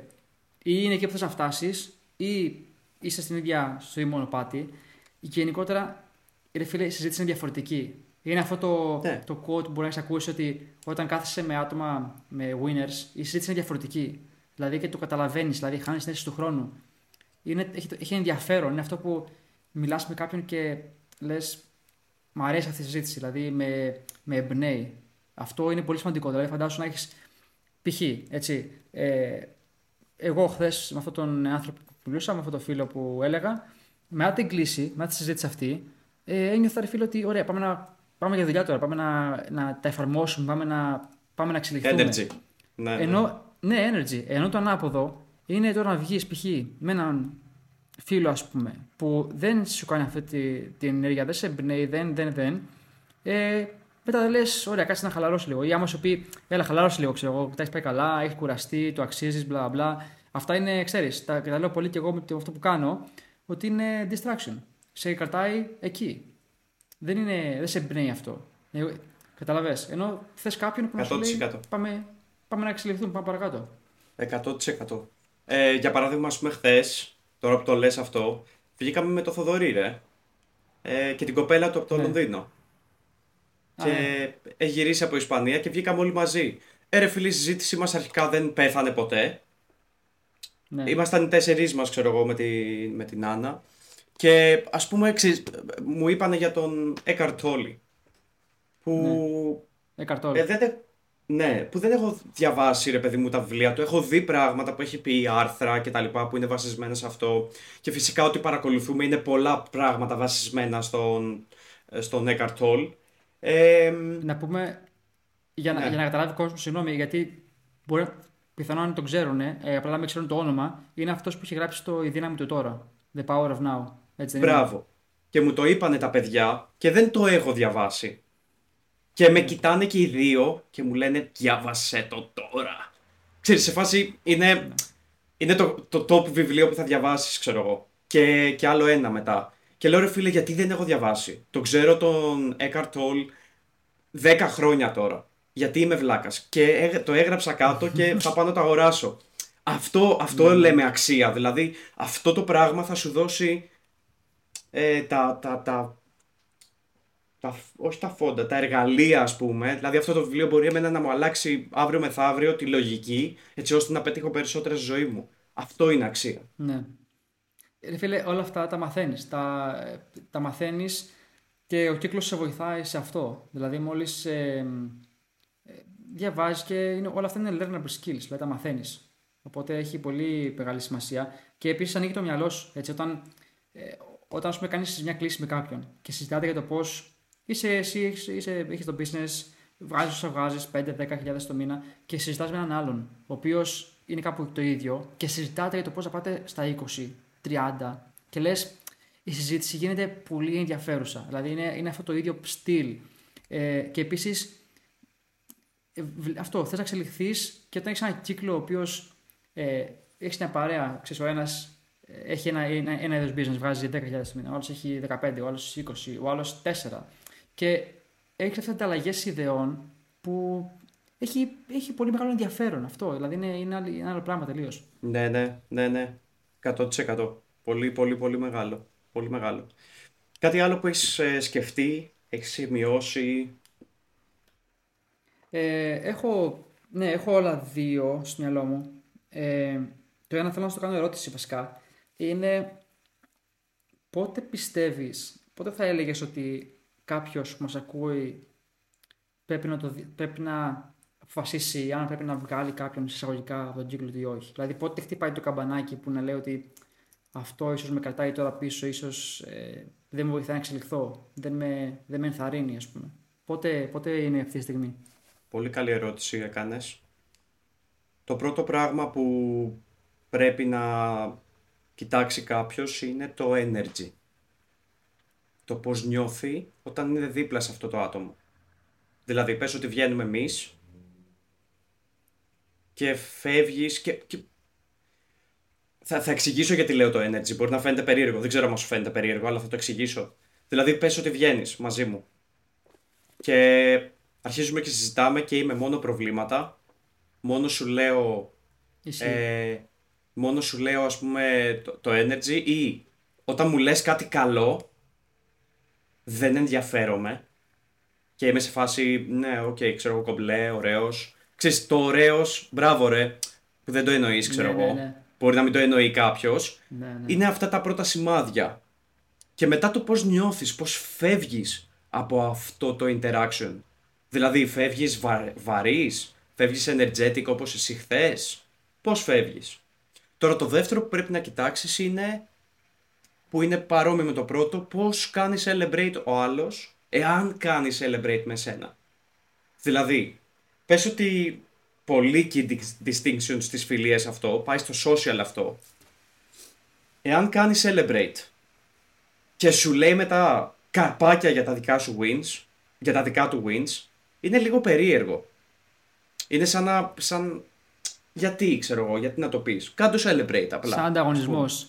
ή είναι εκεί που θες να φτάσεις ή είστε στην ίδια στο ίδιο μονοπάτι, γενικότερα, ρε φίλε, η συζήτηση είναι διαφορετική. Είναι αυτό το, Ναι. το quote που μπορεί να έχει ακούσει ότι όταν κάθεσαι με άτομα με winners, η συζήτηση είναι διαφορετική. Δηλαδή και το καταλαβαίνεις, δηλαδή χάνεις την αίσθηση του χρόνου. Είναι, έχει, έχει ενδιαφέρον. Είναι αυτό που μιλάς με κάποιον και λες Μ' αρέσει αυτή η συζήτηση, δηλαδή με, με εμπνέει. Αυτό είναι πολύ σημαντικό. Δηλαδή, φαντάσου να έχεις π.χ. έτσι. Ε, εγώ χθες με αυτόν τον άνθρωπο που μιλούσα, με αυτόν τον φίλο που έλεγα, μετά την κλίση, μετά τη συζήτηση αυτή, ε, ένιωθα ρε φίλο ότι ωραία, πάμε, να, πάμε για δουλειά τώρα, πάμε να, να τα εφαρμόσουμε, πάμε να, πάμε να εξελιχθούμε. Energy. Ναι, ναι. Ενώ, ναι, energy. Ενώ το ανάποδο είναι τώρα να βγεις π.χ. με έναν φίλο, ας πούμε, που δεν σου κάνει αυτή τη, την ενέργεια, δεν σε εμπνέει, δεν, δεν, δεν. Ε, μετά λες, ωραία, κάτσε να χαλαρώσει λίγο. Ή άμα σου πει, έλα, χαλαρώσει λίγο, ξέρω εγώ, τα έχεις πάει καλά, έχεις κουραστεί, το αξίζεις, μπλα μπλα. Αυτά είναι, ξέρεις, τα, τα λέω πολύ και εγώ με το, αυτό που κάνω, ότι είναι distraction. Σε κρατάει εκεί. Δεν, είναι, δεν σε εμπνέει αυτό. Ε, Καταλαβέ. Ενώ θες κάποιον που να σου λέει πάμε, πάμε να εξελιχθούμε, πάμε παρακάτω. 100%. Ε, για παράδειγμα, ας πούμε, χθες, τώρα που το λες αυτό, βγήκαμε με το Θοδωρή, ρε. Ε, και την κοπέλα του από το ναι. Λονδίνο. και ναι. έχει γυρίσει από Ισπανία και βγήκαμε όλοι μαζί. Ε, ρε φίλοι, η συζήτησή μας αρχικά δεν πέθανε ποτέ. Ναι. Ήμασταν οι τέσσερις μας, ξέρω εγώ, με, τη, με την Άννα. Και ας πούμε, μου είπανε για τον Εκαρτόλη. Που. Ναι. Εκαρτόλη. Ε, δεν, ναι, που δεν έχω διαβάσει ρε παιδί μου τα βιβλία του. Έχω δει πράγματα που έχει πει άρθρα και τα λοιπά που είναι βασισμένα σε αυτό. Και φυσικά ό,τι παρακολουθούμε είναι πολλά πράγματα βασισμένα στον, στον Eckhart Tolle. Ε, να πούμε, για να, ναι. για να καταλάβει ο κόσμος, συγγνώμη, γιατί μπορεί πιθανόν να τον ξέρουν, ε, απλά να μην ξέρουν το όνομα, είναι αυτός που έχει γράψει το Η δύναμη του τώρα. The Power of Now. Έτσι, δεν Μπράβο. Είναι; Και μου το είπανε τα παιδιά και δεν το έχω διαβάσει. Και με κοιτάνε και οι δύο και μου λένε διάβασέ το τώρα. Ξέρεις, σε φάση είναι, είναι το, το top βιβλίο που θα διαβάσεις, ξέρω εγώ. Και, και άλλο ένα μετά. Και λέω ρε φίλε γιατί δεν έχω διαβάσει; Το ξέρω τον Eckhart Tolle 10 χρόνια τώρα. Γιατί είμαι βλάκας. Και το έγραψα κάτω και *laughs* θα πάω να το αγοράσω. Αυτό, αυτό ναι. λέμε αξία. Δηλαδή αυτό το πράγμα θα σου δώσει ε, τα, τα, τα τα, όχι τα φόντα, τα εργαλεία ας πούμε. Δηλαδή αυτό το βιβλίο μπορεί εμένα να μου αλλάξει αύριο μεθαύριο τη λογική έτσι ώστε να πετύχω περισσότερα στη ζωή μου. Αυτό είναι αξία. Ναι. Ρε φίλε, όλα αυτά τα μαθαίνεις. Τα, τα μαθαίνεις και ο κύκλος σε βοηθάει σε αυτό. Δηλαδή μόλις ε, ε, διαβάζεις και είναι, όλα αυτά είναι learnable skills, δηλαδή τα μαθαίνεις. Οπότε έχει πολύ μεγάλη σημασία. Και επίσης ανοίγει το μυαλό σου. Έτσι, όταν, ε, όταν ας πούμε, κάνεις μια κλίση με κάποιον και συζητάτε για το πώς Είσαι εσύ, είσαι, έχεις το business, βγάζεις όσα βγάζεις 5-10 το μήνα και συζητάς με έναν άλλον, ο οποίος είναι κάπου το ίδιο και συζητάτε για το πώς θα πάτε στα 20, 30 και λες, η συζήτηση γίνεται πολύ ενδιαφέρουσα. Δηλαδή είναι, είναι αυτό το ίδιο στυλ. Ε, και επίσης, ε, αυτό, θες να εξελιχθείς και όταν έχεις ένα κύκλο ο οποίος ε, έχεις μια παρέα, ξέρεις, ο ένας ε, έχει ένα, ένα, ένα είδος business, βγάζει 10.000 το μήνα, ο άλλος έχει 15, ο άλλος 20, ο άλλος 4. Και έχει αυτές τις αλλαγέ ιδεών που έχει, έχει πολύ μεγάλο ενδιαφέρον αυτό. Δηλαδή είναι, είναι, άλλο, είναι άλλο πράγμα τελείως. Ναι, ναι, ναι, ναι. 100%. Πολύ, πολύ, πολύ μεγάλο. Πολύ μεγάλο. Κάτι άλλο που έχεις ε, σκεφτεί, έχεις σημειώσει; Ε, έχω, ναι, έχω όλα δύο στο μυαλό μου. Ε, το ένα θέλω να σου κάνω ερώτηση βασικά. Είναι πότε πιστεύεις, πότε θα έλεγες ότι κάποιος που μας ακούει πρέπει να, το, πρέπει να αποφασίσει αν πρέπει να βγάλει κάποιον εισαγωγικά από τον κύκλο του ή όχι. Δηλαδή, πότε χτυπάει το καμπανάκι που να λέει ότι αυτό ίσως με κρατάει τώρα πίσω, ίσως ε, δεν με βοηθάει να εξελιχθώ, δεν με, δεν με ενθαρρύνει, ας πούμε. Πότε, πότε είναι αυτή τη στιγμή; Πολύ καλή ερώτηση έκανες. Το πρώτο πράγμα που πρέπει να κοιτάξει κάποιος είναι το energy το πώς νιώθει όταν είναι δίπλα σε αυτό το άτομο. Δηλαδή, πες ότι βγαίνουμε εμείς και φεύγεις και... και... Θα, θα εξηγήσω γιατί λέω το energy. Μπορεί να φαίνεται περίεργο. Δεν ξέρω αν σου φαίνεται περίεργο, αλλά θα το εξηγήσω. Δηλαδή, πες ότι βγαίνεις μαζί μου και αρχίζουμε και συζητάμε και είμαι μόνο προβλήματα. Μόνο σου λέω... Ε, μόνο σου λέω, ας πούμε, το, το energy ή όταν μου λες κάτι καλό, δεν ενδιαφέρομαι και είμαι σε φάση, ναι, OK, okay, ξέρω εγώ κομπλέ, ωραίος. Ξέρεις, το ωραίος, μπράβο ρε, που δεν το εννοείς, ξέρω ναι, εγώ. Ναι, ναι. Μπορεί να μην το εννοεί κάποιος. Ναι, ναι. Είναι αυτά τα πρώτα σημάδια. Και μετά το πώς νιώθεις, πώς φεύγεις από αυτό το interaction. Δηλαδή, φεύγεις βα... βαρύς, φεύγεις energetic όπως εσύ χθες. Πώς φεύγεις. Τώρα το δεύτερο που πρέπει να κοιτάξεις είναι που είναι παρόμοιο με το πρώτο, πώς κάνει celebrate ο άλλος, εάν κάνει celebrate με σένα. Δηλαδή, πες ότι πολύ key distinction στις φιλίες αυτό, πάει στο social αυτό, εάν κάνει celebrate και σου λέει μετά καρπάκια για τα δικά σου wins, για τα δικά του wins, είναι λίγο περίεργο. Είναι σαν να, σαν, Γιατί, ξέρω εγώ, γιατί να το πεις. Κάντο celebrate απλά. Σαν ανταγωνισμός.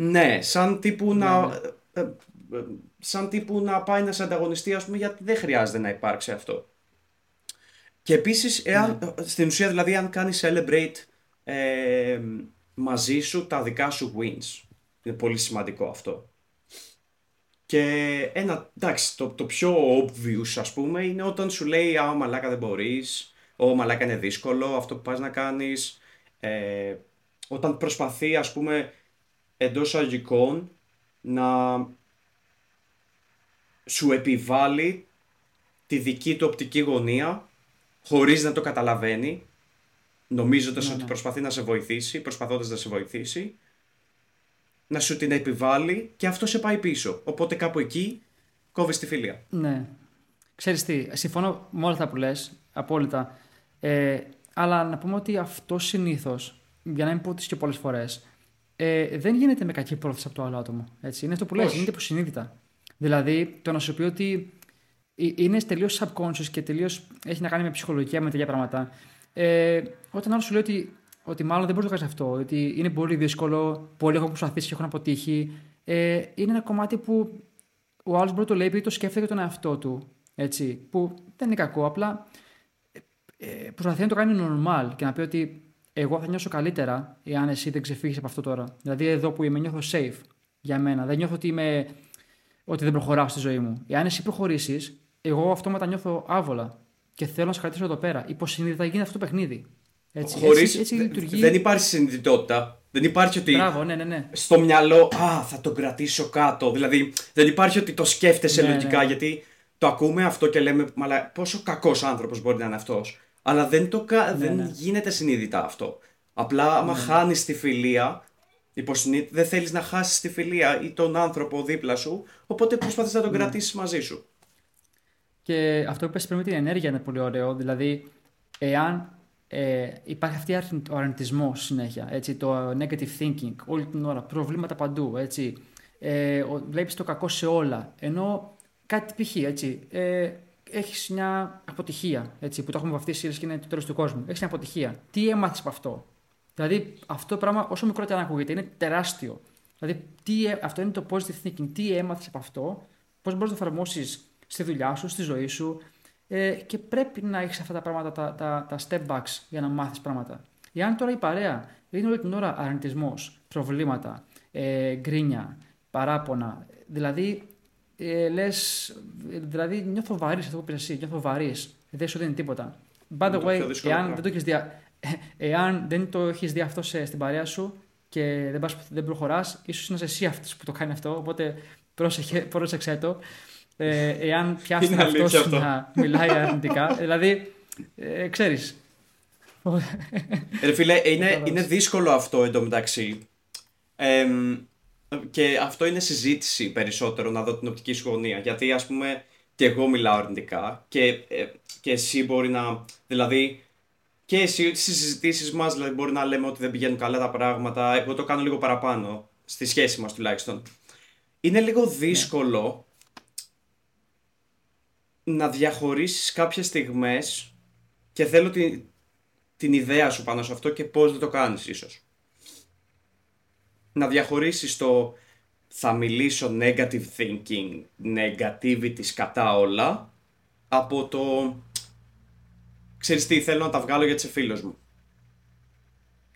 Ναι, σαν τύπου να. Ε, ε, σαν τύπου να πάει να σε ανταγωνιστεί, ας πούμε, γιατί δεν χρειάζεται να υπάρξει αυτό. Και επίσης, εάν, στην ουσία δηλαδή, αν κάνεις celebrate ε, μαζί σου τα δικά σου wins. Είναι πολύ σημαντικό αυτό. Και ένα, εντάξει, το, το πιο obvious ας πούμε είναι όταν σου λέει «Α, μαλάκα δεν μπορείς», «Ω, μαλάκα είναι δύσκολο αυτό που πας να κάνεις». Ε, όταν προσπαθεί ας πούμε εντός αγικών να σου επιβάλλει τη δική του οπτική γωνία χωρίς να το καταλαβαίνει νομίζοντας ναι, ότι ναι. προσπαθεί να σε βοηθήσει, προσπαθώντας να σε βοηθήσει να σου την επιβάλλει και αυτό σε πάει πίσω. Οπότε κάπου εκεί κόβεις τη φιλία. Ναι. Ξέρεις τι, συμφωνώ με όλα τα που λες, απόλυτα. Ε, αλλά να πούμε ότι αυτό συνήθως, για να μην πω και πολλές φορές, ε, δεν γίνεται με κακή πρόθεση από το άλλο άτομο. Έτσι. Είναι αυτό που λες, γίνεται υποσυνείδητα. Δηλαδή, το να σου πει ότι ε, είναι τελείως subconscious και τελείως έχει να κάνει με ψυχολογία, με τέτοια πράγματα. Ε, όταν άλλο σου λέει ότι ότι μάλλον δεν μπορεί να το κάνεις αυτό, ότι είναι πολύ δύσκολο, πολλοί έχουν προσπαθήσει και έχουν αποτύχει. Ε, είναι ένα κομμάτι που ο άλλος μπορεί να το λέει επειδή το σκέφτεται για τον εαυτό του. Έτσι, που δεν είναι κακό, απλά ε, προσπαθεί να το κάνει normal και να πει ότι εγώ θα νιώσω καλύτερα εάν εσύ δεν ξεφύγεις από αυτό τώρα. Δηλαδή, εδώ που είμαι, νιώθω safe για μένα. Δεν νιώθω ότι, είμαι, ότι δεν προχωράω στη ζωή μου. Εάν εσύ προχωρήσεις, εγώ αυτόματα νιώθω άβολα και θέλω να σε κρατήσω εδώ πέρα. Υποσυνείδητα γίνεται αυτό το παιχνίδι. Έτσι, Χωρίς, έτσι, έτσι λειτουργεί... Δεν υπάρχει συνειδητότητα. Δεν υπάρχει ότι Μπράβο, ναι, ναι, ναι. στο μυαλό Α, θα τον κρατήσω κάτω. Δηλαδή δεν υπάρχει ότι το σκέφτεσαι ναι, λογικά ναι. γιατί το ακούμε αυτό και λέμε Μα πόσο κακός άνθρωπος μπορεί να είναι αυτός. Αλλά δεν, το, ναι, δεν ναι. γίνεται συνείδητα αυτό. Απλά άμα ναι. χάνεις τη φιλία, υποσυνείδητα, δεν θέλεις να χάσεις τη φιλία ή τον άνθρωπο δίπλα σου, οπότε προσπαθείς να τον ναι. κρατήσεις μαζί σου. Και αυτό που είπες πριν με την ενέργεια είναι πολύ ωραίο. Δηλαδή, εάν ε, υπάρχει αυτή ο αρνητισμός συνέχεια, έτσι, το negative thinking όλη την ώρα, προβλήματα παντού, έτσι, ε, βλέπεις το κακό σε όλα, ενώ κάτι π.χ. έτσι, ε, έχεις μια αποτυχία, έτσι, που το έχουμε βαφτίσει και είναι το τέλος του κόσμου, έχεις μια αποτυχία, τι έμαθες από αυτό, δηλαδή αυτό το πράγμα όσο μικρό και αν ακούγεται είναι τεράστιο, δηλαδή τι, ε, αυτό είναι το positive thinking, τι έμαθες από αυτό, πώς μπορείς να το εφαρμόσεις στη δουλειά σου, στη ζωή σου, ε, και πρέπει να έχεις αυτά τα πράγματα, τα, τα, τα step backs για να μάθεις πράγματα. Εάν τώρα η παρέα είναι όλη την ώρα αρνητισμός, προβλήματα, ε, γκρίνια, παράπονα, δηλαδή ε, λες, δηλαδή νιώθω βαρύς αυτό που πει εσύ, νιώθω βαρύς, δεν σου δίνει τίποτα. By the way, εάν δεν, το έχεις δια... *laughs* εάν δεν το έχεις δει αυτό σε, στην παρέα σου και δεν, πας, δεν προχωράς, ίσως είναι εσύ αυτός που το κάνει αυτό, οπότε *laughs* πρόσεξε το ε, εάν *laughs* πιάσεις αυτό να μιλάει αρνητικά. δηλαδή, ε, ξέρεις. Ρε φίλε, είναι, είναι δύσκολο αυτό εντωμεταξύ. Ε, και αυτό είναι συζήτηση περισσότερο να δω την οπτική σου γωνία. Γιατί ας πούμε και εγώ μιλάω αρνητικά και, ε, και εσύ μπορεί να... Δηλαδή και εσύ στις συζητήσεις μας δηλαδή μπορεί να λέμε ότι δεν πηγαίνουν καλά τα πράγματα. Εγώ το κάνω λίγο παραπάνω στη σχέση μας τουλάχιστον. Είναι λίγο δύσκολο να διαχωρίσεις κάποιες στιγμές και θέλω την, την ιδέα σου πάνω σε αυτό και πώς δεν το κάνεις ίσως. Να διαχωρίσεις το θα μιλήσω negative thinking, negativity κατά όλα από το ξέρεις τι θέλω να τα βγάλω για τις φίλους μου.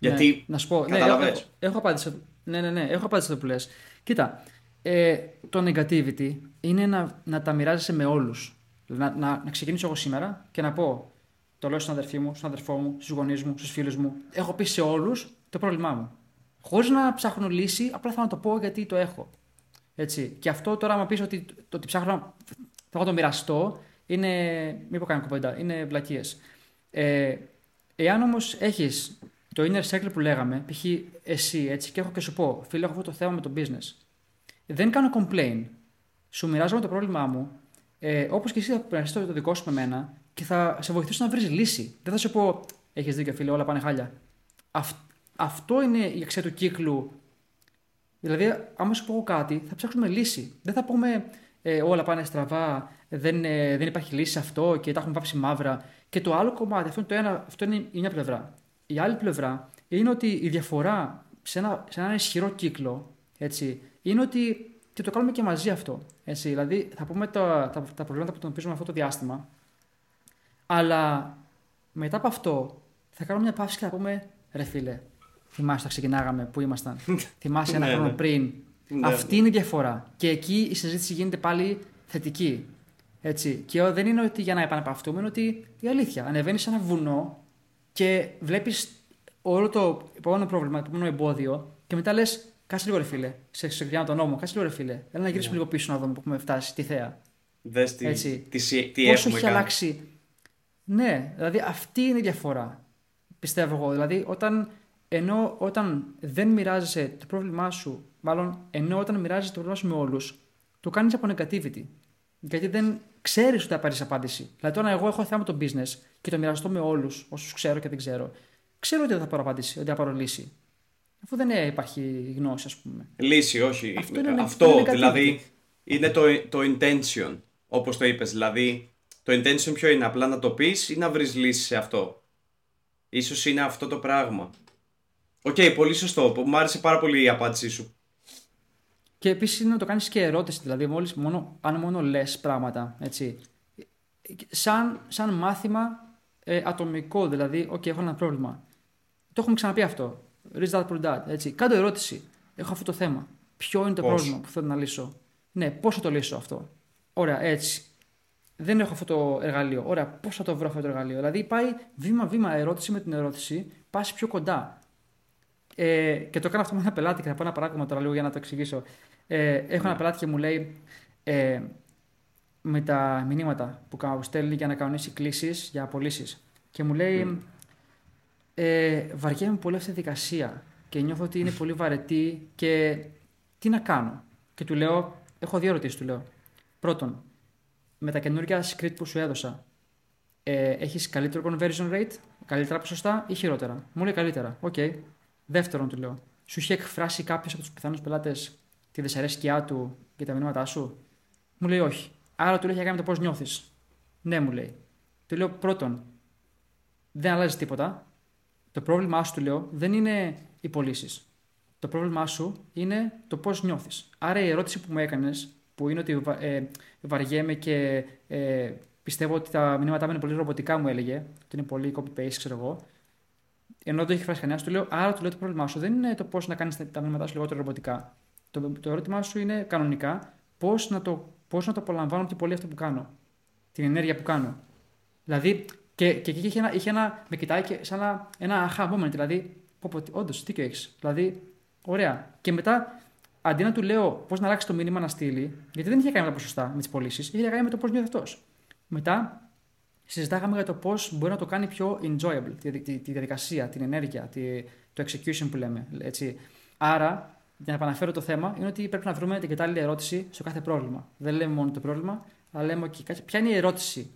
Ναι, Γιατί να σου πω, ναι, έχω, έχω, απάντηση, ναι, ναι, ναι, έχω απάντηση αυτό που λες. Κοίτα, ε, το negativity είναι να, να τα μοιράζεσαι με όλους. Να, να, να ξεκινήσω εγώ σήμερα και να πω, το λέω στον αδερφή μου, στον αδερφό μου, στους γονείς μου, στους φίλους μου. Έχω πει σε όλους το πρόβλημά μου. Χωρίς να ψάχνω λύση, απλά θα να το πω γιατί το έχω. Έτσι. Και αυτό τώρα, άμα πεις ότι το ότι ψάχνω θα το μοιραστώ, είναι. Μην πω κανένα κουβέντα, είναι βλακίες. Ε, εάν όμως έχεις το inner circle που λέγαμε, π.χ. εσύ έτσι, και έχω και σου πω, φίλε, έχω αυτό το θέμα με το business. Δεν κάνω complain. Σου μοιράζομαι το πρόβλημά μου ε, Όπως και εσύ θα περάσει το δικό σου με μένα και θα σε βοηθήσω να βρεις λύση. Δεν θα σου πω, Έχεις δίκιο, φίλε, όλα πάνε χάλια. Αυτό είναι η αξία του κύκλου. Δηλαδή, άμα σου πω κάτι, θα ψάξουμε λύση. Δεν θα πούμε ε, όλα πάνε στραβά, δεν, ε, δεν υπάρχει λύση σε αυτό και τα έχουμε πάψει μαύρα. Και το άλλο κομμάτι, αυτό είναι, το ένα, αυτό είναι η μια πλευρά. η άλλη πλευρά είναι ότι η διαφορά σε ένα, σε ένα ισχυρό κύκλο έτσι, είναι ότι και το κάνουμε και μαζί αυτό. Έτσι, δηλαδή, θα πούμε τα, τα, τα προβλήματα που αντιμετωπίζουμε αυτό το διάστημα, αλλά μετά από αυτό θα κάνουμε μια παύση και θα πούμε ρε φίλε, θυμάσαι όταν ξεκινάγαμε που ήμασταν. θυμάσαι ένα Ναι, χρόνο ναι. πριν. Ναι, Αυτή είναι η διαφορά. Και εκεί η συζήτηση γίνεται πάλι θετική. Έτσι. Και δεν είναι ότι για να επαναπαυτούμε, είναι ότι η αλήθεια. Ανεβαίνει σε ένα βουνό και βλέπεις όλο το επόμενο πρόβλημα, το επόμενο εμπόδιο και μετά λες, κάτσε λίγο ρε φίλε. Σε ξεκινάω τον νόμο, κάτσε λίγο ρε φίλε. Έλα να γυρίσουμε λίγο πίσω να δούμε που έχουμε φτάσει, τη θέα. Δες τι, Έτσι. τι, τι, τι Πόσο έχουμε έχει κάνει. αλλάξει. Ναι, δηλαδή αυτή είναι η διαφορά. Πιστεύω εγώ. Δηλαδή, όταν, ενώ όταν δεν μοιράζεσαι το πρόβλημά σου, μάλλον ενώ όταν μοιράζεσαι το πρόβλημά σου με όλους, το κάνεις από negativity. Γιατί δεν ξέρεις ότι θα πάρεις απάντηση. Δηλαδή, τώρα εγώ έχω θέμα με το business και το μοιραστώ με όλους, όσους ξέρω και δεν ξέρω. Ξέρω ότι δεν θα πάρω απάντηση, ότι θα πάρω λύση. Αφού δεν ε, υπάρχει γνώση, ας πούμε. Λύση, όχι. Αυτό είναι- Αυτό, είναι negativity. δηλαδή, είναι το, το intention, όπως το είπες. Δηλαδή, το intention ποιο είναι, απλά να το πεις ή να βρεις λύση σε αυτό. Ίσως είναι αυτό το πράγμα. Οκ, πολύ σωστό. Μου άρεσε πάρα πολύ η απάντησή σου. Και επίσης είναι να το κάνεις και ερώτηση. Δηλαδή, μόλις, μόνο, αν μόνο λες πράγματα. Έτσι. Σαν, σαν μάθημα ε, ατομικό. Δηλαδή, OK, έχω ένα πρόβλημα. Το έχουμε ξαναπεί αυτό. Reach that, pull that. Έτσι. Κάντο ερώτηση. Έχω αυτό το θέμα. Ποιο είναι το Πώς; πρόβλημα που θέλω να λύσω; Ναι, πώς θα το λύσω αυτό; Ωραία, έτσι. Δεν έχω αυτό το εργαλείο. Ωραία, πώς θα το βρω αυτό το εργαλείο; Δηλαδή, πάει βήμα-βήμα ερώτηση με την ερώτηση, πας πιο κοντά. Ε, και το κάνω αυτό με ένα πελάτη και θα πω ένα παράδειγμα τώρα λίγο για να το εξηγήσω. Ε, έχω ένα πελάτη και μου λέει ε, με τα μηνύματα που κα- στέλνει για να κανονίσει κλήσεις για απολύσεις. Και μου λέει, ε, βαριέμαι πολύ αυτή τη διαδικασία και νιώθω ότι είναι *laughs* πολύ βαρετή και τι να κάνω. Και του λέω, έχω δύο ερωτήσεις του λέω. Πρώτον, με τα καινούργια script που σου έδωσα, ε, έχεις καλύτερο conversion rate, καλύτερα ποσοστά ή χειρότερα; Μου λέει καλύτερα. Οκ. Δεύτερον, του λέω, σου είχε εκφράσει κάποιος από τους πιθανούς πελάτες τη δυσαρέσκειά του για τα μηνύματά σου; Μου λέει όχι. Άρα του λέει έχει να κάνει με το πώς νιώθεις. Ναι, μου λέει. Του λέω πρώτον, δεν αλλάζει τίποτα. Το πρόβλημά σου, του λέω, δεν είναι οι πωλήσεις. Το πρόβλημά σου είναι το πώς νιώθεις. Άρα η ερώτηση που μου έκανες, που είναι ότι βα- ε, βαριέμαι και ε, πιστεύω ότι τα μηνύματά μου είναι πολύ ρομποτικά, μου έλεγε, ότι είναι πολύ copy-paste, ξέρω εγώ. Ενώ δεν το έχει φράσει κανένας, του λέω, άρα του λέω το πρόβλημά σου δεν είναι το πώς να κάνεις τα μηνύματά σου λιγότερο ρομποτικά. Το, το ερώτημά σου είναι κανονικά πώς να, το, πώς να το απολαμβάνω πιο πολύ αυτό που κάνω. Την ενέργεια που κάνω. Δηλαδή, και, και εκεί είχε ένα, είχε ένα, με κοιτάει και σαν ένα, ένα aha moment. Δηλαδή, πω, πω, όντως, τι και έχεις. Δηλαδή, ωραία. Και μετά, αντί να του λέω πώς να αλλάξει το μήνυμα να στείλει, γιατί δεν είχε κάνει με τα ποσοστά με τις πωλήσεις, είχε κάνει με το πώς νιώθει αυτός. Μετά, συζητάγαμε για το πώς μπορεί να το κάνει πιο enjoyable, τη, τη, τη διαδικασία, την ενέργεια, τη, το execution που λέμε. Έτσι. Άρα, για να επαναφέρω το θέμα, είναι ότι πρέπει να βρούμε την κατάλληλη ερώτηση στο κάθε πρόβλημα. Δεν λέμε μόνο το πρόβλημα, αλλά λέμε okay, ποια είναι η ερώτηση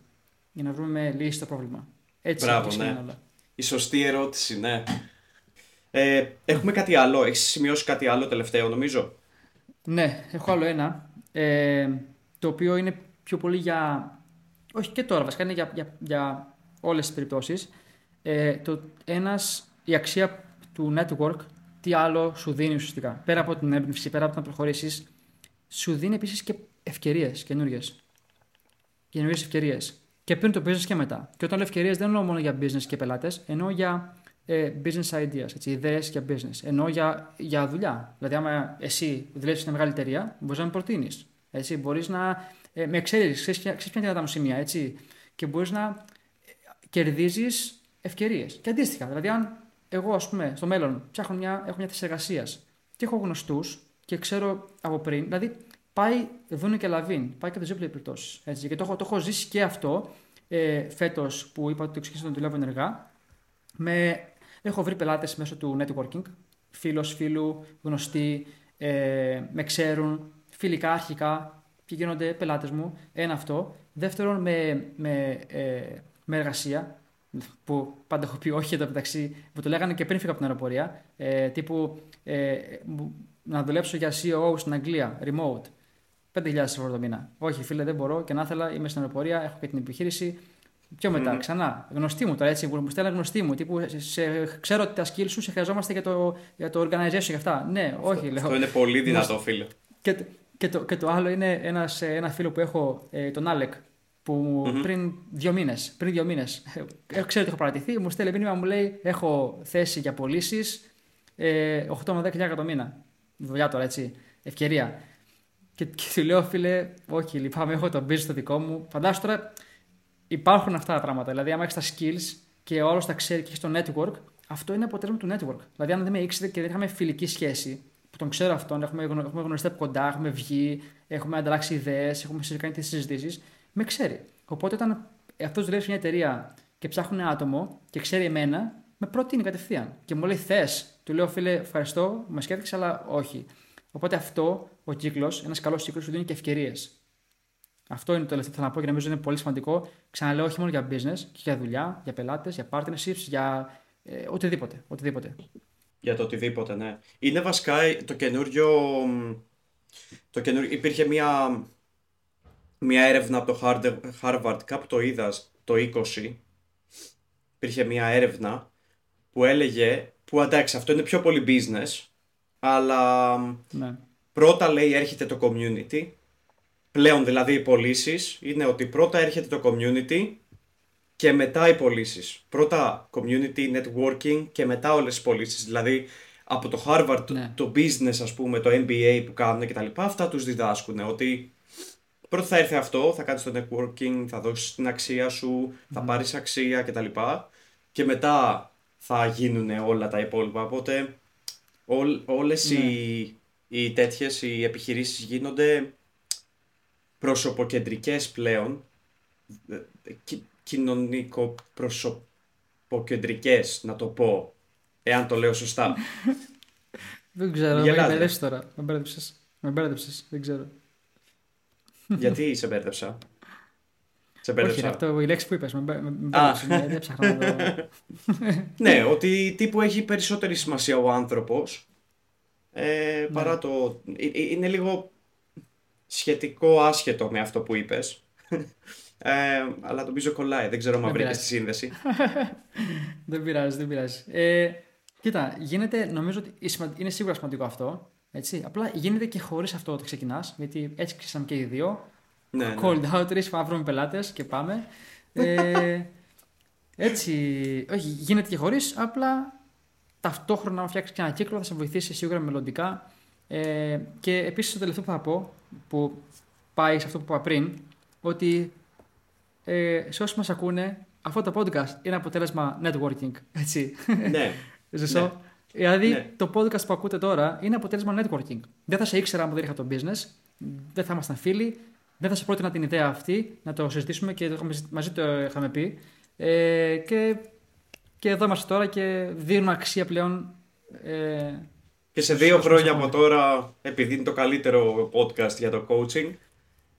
για να βρούμε λύση στο πρόβλημα. Έτσι Μπράβο, έτσι ναι. είναι όλα. Η σωστή ερώτηση, ναι. Ε, έχουμε κάτι άλλο. Έχεις σημειώσει κάτι άλλο τελευταίο, νομίζω; Ναι, έχω άλλο ένα. Ε, το οποίο είναι πιο πολύ για. Όχι και τώρα, βασικά είναι για, για, για όλες τις περιπτώσεις. Ε, το ένας, η αξία του network, τι άλλο σου δίνει ουσιαστικά. Πέρα από την έμπνευση, πέρα από το να προχωρήσεις, σου δίνει επίσης και ευκαιρίες καινούριε. Καινούριε ευκαιρίες. Και πριν το business και μετά. Και όταν λέω ευκαιρίες, δεν εννοώ μόνο για business και πελάτες, εννοώ για ε, business ideas, έτσι, ιδέες για business. Εννοώ για, για δουλειά. Δηλαδή, άμα εσύ δουλεύεις σε μια μεγάλη εταιρεία, μπορείς να με προτείνεις. Έτσι, μπορείς να ε, με εξέλιξη, ξέρεις ποια ξέρεις ποια είναι τα μου σημεία, έτσι. Και μπορείς να κερδίζεις ευκαιρίες. Και αντίστοιχα, δηλαδή, αν εγώ, ας πούμε, στο μέλλον ψάχνω μια, έχω μια θέση εργασίας και έχω γνωστούς και ξέρω από πριν, δηλαδή πάει δούνε και λαβίν, πάει και το ζέπλε περιπτώσει. Και το, έχω- το έχω ζήσει και αυτό ε, φέτος που είπα ότι ξεκίνησα να δουλεύω ενεργά. Με, έχω βρει πελάτες μέσω του networking, φίλος φίλου, γνωστοί, ε, με ξέρουν, φιλικά αρχικά και γίνονται πελάτες μου. Ένα αυτό. Δεύτερον, με, με, ε, με εργασία, που πάντα έχω πει όχι εδώ μεταξύ, που το λέγανε και πριν φύγα από την αεροπορία, ε, τύπου ε, μου- να δουλέψω για CEO στην Αγγλία, remote. 5.000 ευρώ το μήνα. Όχι, φίλε, δεν μπορώ και να ήθελα, είμαι στην αεροπορία, έχω και την επιχείρηση. Πιο μετά, ξανά. Γνωστή μου τώρα έτσι, που μου στέλνει γνωστή μου. Τύπου, σε, ξέρω ότι τα skills σου σε χρειαζόμαστε για το, για το organization και αυτά. Ναι, όχι, λέω. Αυτό είναι πολύ δυνατό, φίλε. Και, και, το, και το άλλο είναι ένας, ένα φίλο που έχω, ε, τον Άλεκ, που mm-hmm. πριν δύο μήνες, πριν δύο μήνες, ε, ξέρω ότι έχω παρατηθεί, μου στέλνει μήνυμα, μου λέει: Έχω θέση για πωλήσεις ε, 8 με 10 χιλιάδε το μήνα. Δουλειά τώρα, έτσι. Ευκαιρία. Και, και του λέω, φίλε, όχι, λυπάμαι, έχω το business το δικό μου. Φαντάσου τώρα, υπάρχουν αυτά τα πράγματα. Δηλαδή, άμα έχεις τα skills και όλος τα ξέρεις και έχεις το network, αυτό είναι αποτέλεσμα του network. Δηλαδή, αν δεν με ήξερε και δεν είχαμε φιλική σχέση, που τον ξέρω αυτόν, έχουμε, έχουμε γνωριστεί από κοντά, έχουμε βγει, έχουμε ανταλλάξει ιδέες, έχουμε κάνει τις συζητήσεις, με ξέρει. Οπότε όταν αυτός δουλεύει σε μια εταιρεία και ψάχνουν άτομο και ξέρει εμένα, με προτείνει κατευθείαν. Και μου λέει θες. Του λέω φίλε, ευχαριστώ, με σκέφτηξε, αλλά όχι. Οπότε αυτό ο κύκλος, ένας καλός κύκλος, σου δίνει και ευκαιρίες. Αυτό είναι το τελευταίο που θα να πω και νομίζω είναι πολύ σημαντικό. Ξαναλέω όχι μόνο για business, και για δουλειά, για πελάτες, για partnerships, για ε, οτιδήποτε, οτιδήποτε. Για το οτιδήποτε, ναι. Είναι βασικά το καινούριο. Το καινούριο υπήρχε μια, μια έρευνα από το Harvard, κάπου το είδα το 20. Υπήρχε μια έρευνα που έλεγε, που εντάξει αυτό είναι πιο πολύ business, αλλά ναι. πρώτα λέει έρχεται το community, πλέον δηλαδή οι πωλήσεις είναι ότι πρώτα έρχεται το community και μετά οι πωλήσεις. Πρώτα community, networking και μετά όλες τις πωλήσεις. Δηλαδή από το Harvard, ναι. το business ας πούμε, το MBA που κάνουν και τα λοιπά, αυτά τους διδάσκουν ότι πρώτα θα έρθει αυτό, θα κάνεις το networking, θα δώσεις την αξία σου, θα πάρεις αξία κτλ. Και, και μετά θα γίνουν όλα τα υπόλοιπα. Οπότε ό, όλες ναι. οι, οι τέτοιες οι επιχειρήσεις γίνονται προσωποκεντρικές πλέον, ε, κοινωνικοπροσωποκεντρικές να το πω, εάν το λέω σωστά. *laughs* Δεν ξέρω, με λες τώρα, με μπέρδεψες, με μπέρδεψες, δεν ξέρω. Γιατί σε μπέρδεψα; Σε Όχι, αυτό η λέξη που είπες, με μπέρδεψες, δεν έψαχνα να το... *laughs* ναι, ότι τύπου έχει περισσότερη σημασία ο άνθρωπος, ε, παρά ναι. το... Ε, ε, είναι λίγο σχετικό άσχετο με αυτό που είπες. Ε, αλλά το πίσω κολλάει. Δεν ξέρω αν βρήκες τη σύνδεση. *laughs* δεν πειράζει, δεν πειράζει. Ε, κοίτα, γίνεται, νομίζω ότι είναι σίγουρα σημαντικό αυτό. Έτσι. Απλά γίνεται και χωρίς αυτό όταν ξεκινάς. Γιατί έτσι ξεκινάμε και οι δύο. Ναι, ναι. Cold ναι. out, τρει πάμε πελάτες και πάμε. ε, *laughs* έτσι. Όχι, γίνεται και χωρίς. Απλά ταυτόχρονα, να φτιάξεις και ένα κύκλο, θα σε βοηθήσει σίγουρα μελλοντικά. Ε, και επίσης το τελευταίο που θα πω, που πάει σε αυτό που είπα πριν, ότι ε, σε όσοι μας ακούνε, αυτό το podcast είναι αποτέλεσμα networking. Έτσι. Ναι. *laughs* Ζεσό. Ναι. Δηλαδή, ναι. το podcast που ακούτε τώρα είναι αποτέλεσμα networking. Δεν θα σε ήξερα αν δεν είχα το business, δεν θα ήμασταν φίλοι, δεν θα σε πρότεινα την ιδέα αυτή να το συζητήσουμε και το μαζί το είχαμε πει. Ε, και, και εδώ είμαστε τώρα και δίνουμε αξία πλέον. Ε, και σε δύο χρόνια από τώρα, επειδή είναι το καλύτερο podcast για το coaching,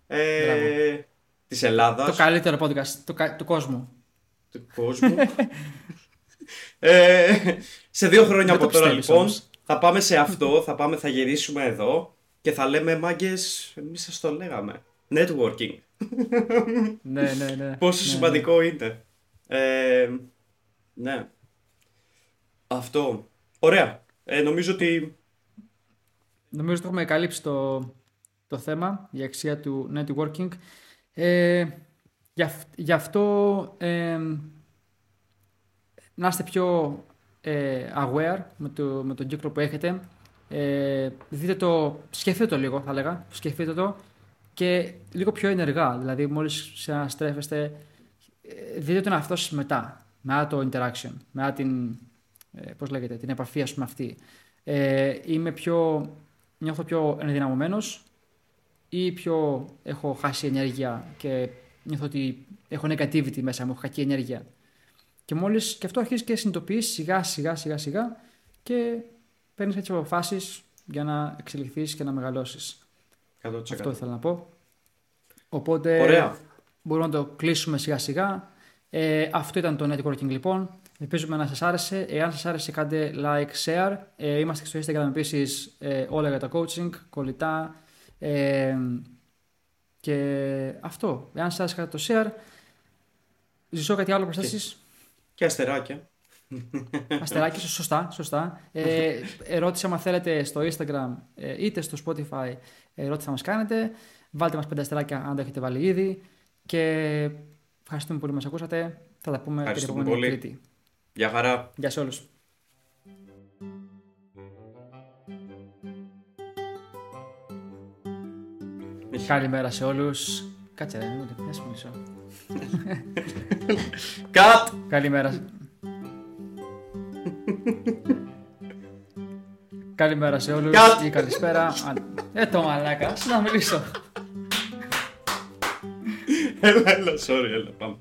ε, της Ελλάδας. Το καλύτερο podcast του, του κόσμου. Του κόσμου. ε, σε δύο χρόνια από τώρα λοιπόν θα πάμε σε αυτό, θα πάμε, θα γυρίσουμε εδώ και θα λέμε μάγκες, εμείς σας το λέγαμε. Networking. ναι, ναι, ναι. Πόσο ναι, σημαντικό ναι. είναι. Ε, ναι. Αυτό. Ωραία. Ε, νομίζω ότι... Νομίζω ότι έχουμε καλύψει το, το θέμα, η αξία του networking. Ε, γι' αυτό ε, να είστε πιο ε, aware με, το, με τον κύκλο που έχετε. Ε, δείτε το, σκεφτείτε το λίγο θα έλεγα, σκεφτείτε το και λίγο πιο ενεργά. Δηλαδή μόλις στρέφεστε, ε, δείτε τον εαυτό σας μετά, μετά το interaction, μετά την, ε, πώς λέγεται, την επαφή ας πούμε αυτή. Ε, είμαι πιο, νιώθω πιο ενδυναμωμένος, ή πιο έχω χάσει ενέργεια και νιώθω ότι έχω negativity μέσα μου, έχω κακή ενέργεια. Και μόλις και αυτό αρχίζεις και συνειδητοποιείς σιγά σιγά σιγά σιγά και παίρνεις έτσι αποφάσεις για να εξελιχθείς και να μεγαλώσεις. Αυτό ήθελα να πω. Οπότε Ωραία. μπορούμε να το κλείσουμε σιγά σιγά. Ε, αυτό ήταν το networking λοιπόν. Ελπίζουμε να σας άρεσε. Εάν σας άρεσε κάντε like, share. Ε, είμαστε στο Instagram επίσης ε, όλα για το coaching, κολλητά, και αυτό, εάν σας άρεσε το share, Ζησό, κάτι άλλο προσθέσει. Και αστεράκια. *laughs* Αστεράκια, σωστά. σωστά. Ε, ερώτηση, άμα θέλετε, στο Instagram ε, είτε στο Spotify, ερώτηση θα μας κάνετε. Βάλτε μας πέντε αστεράκια αν το έχετε βάλει ήδη. Και ευχαριστούμε πολύ που μας ακούσατε. Θα τα πούμε την Ευχαριστούμε επόμενη πολύ. Τρίτη. Γεια χαρά. Γεια σε όλους. Καλημέρα σε όλους. Κάτσε ρε, μην το πιάσει μισό. Κατ! Καλημέρα. σε- Καλημέρα σε όλους Cut. ή καλησπέρα. Αν- Ε, το μαλάκα, άσε να μιλήσω. Έλα, έλα, sorry, έλα, πάμε.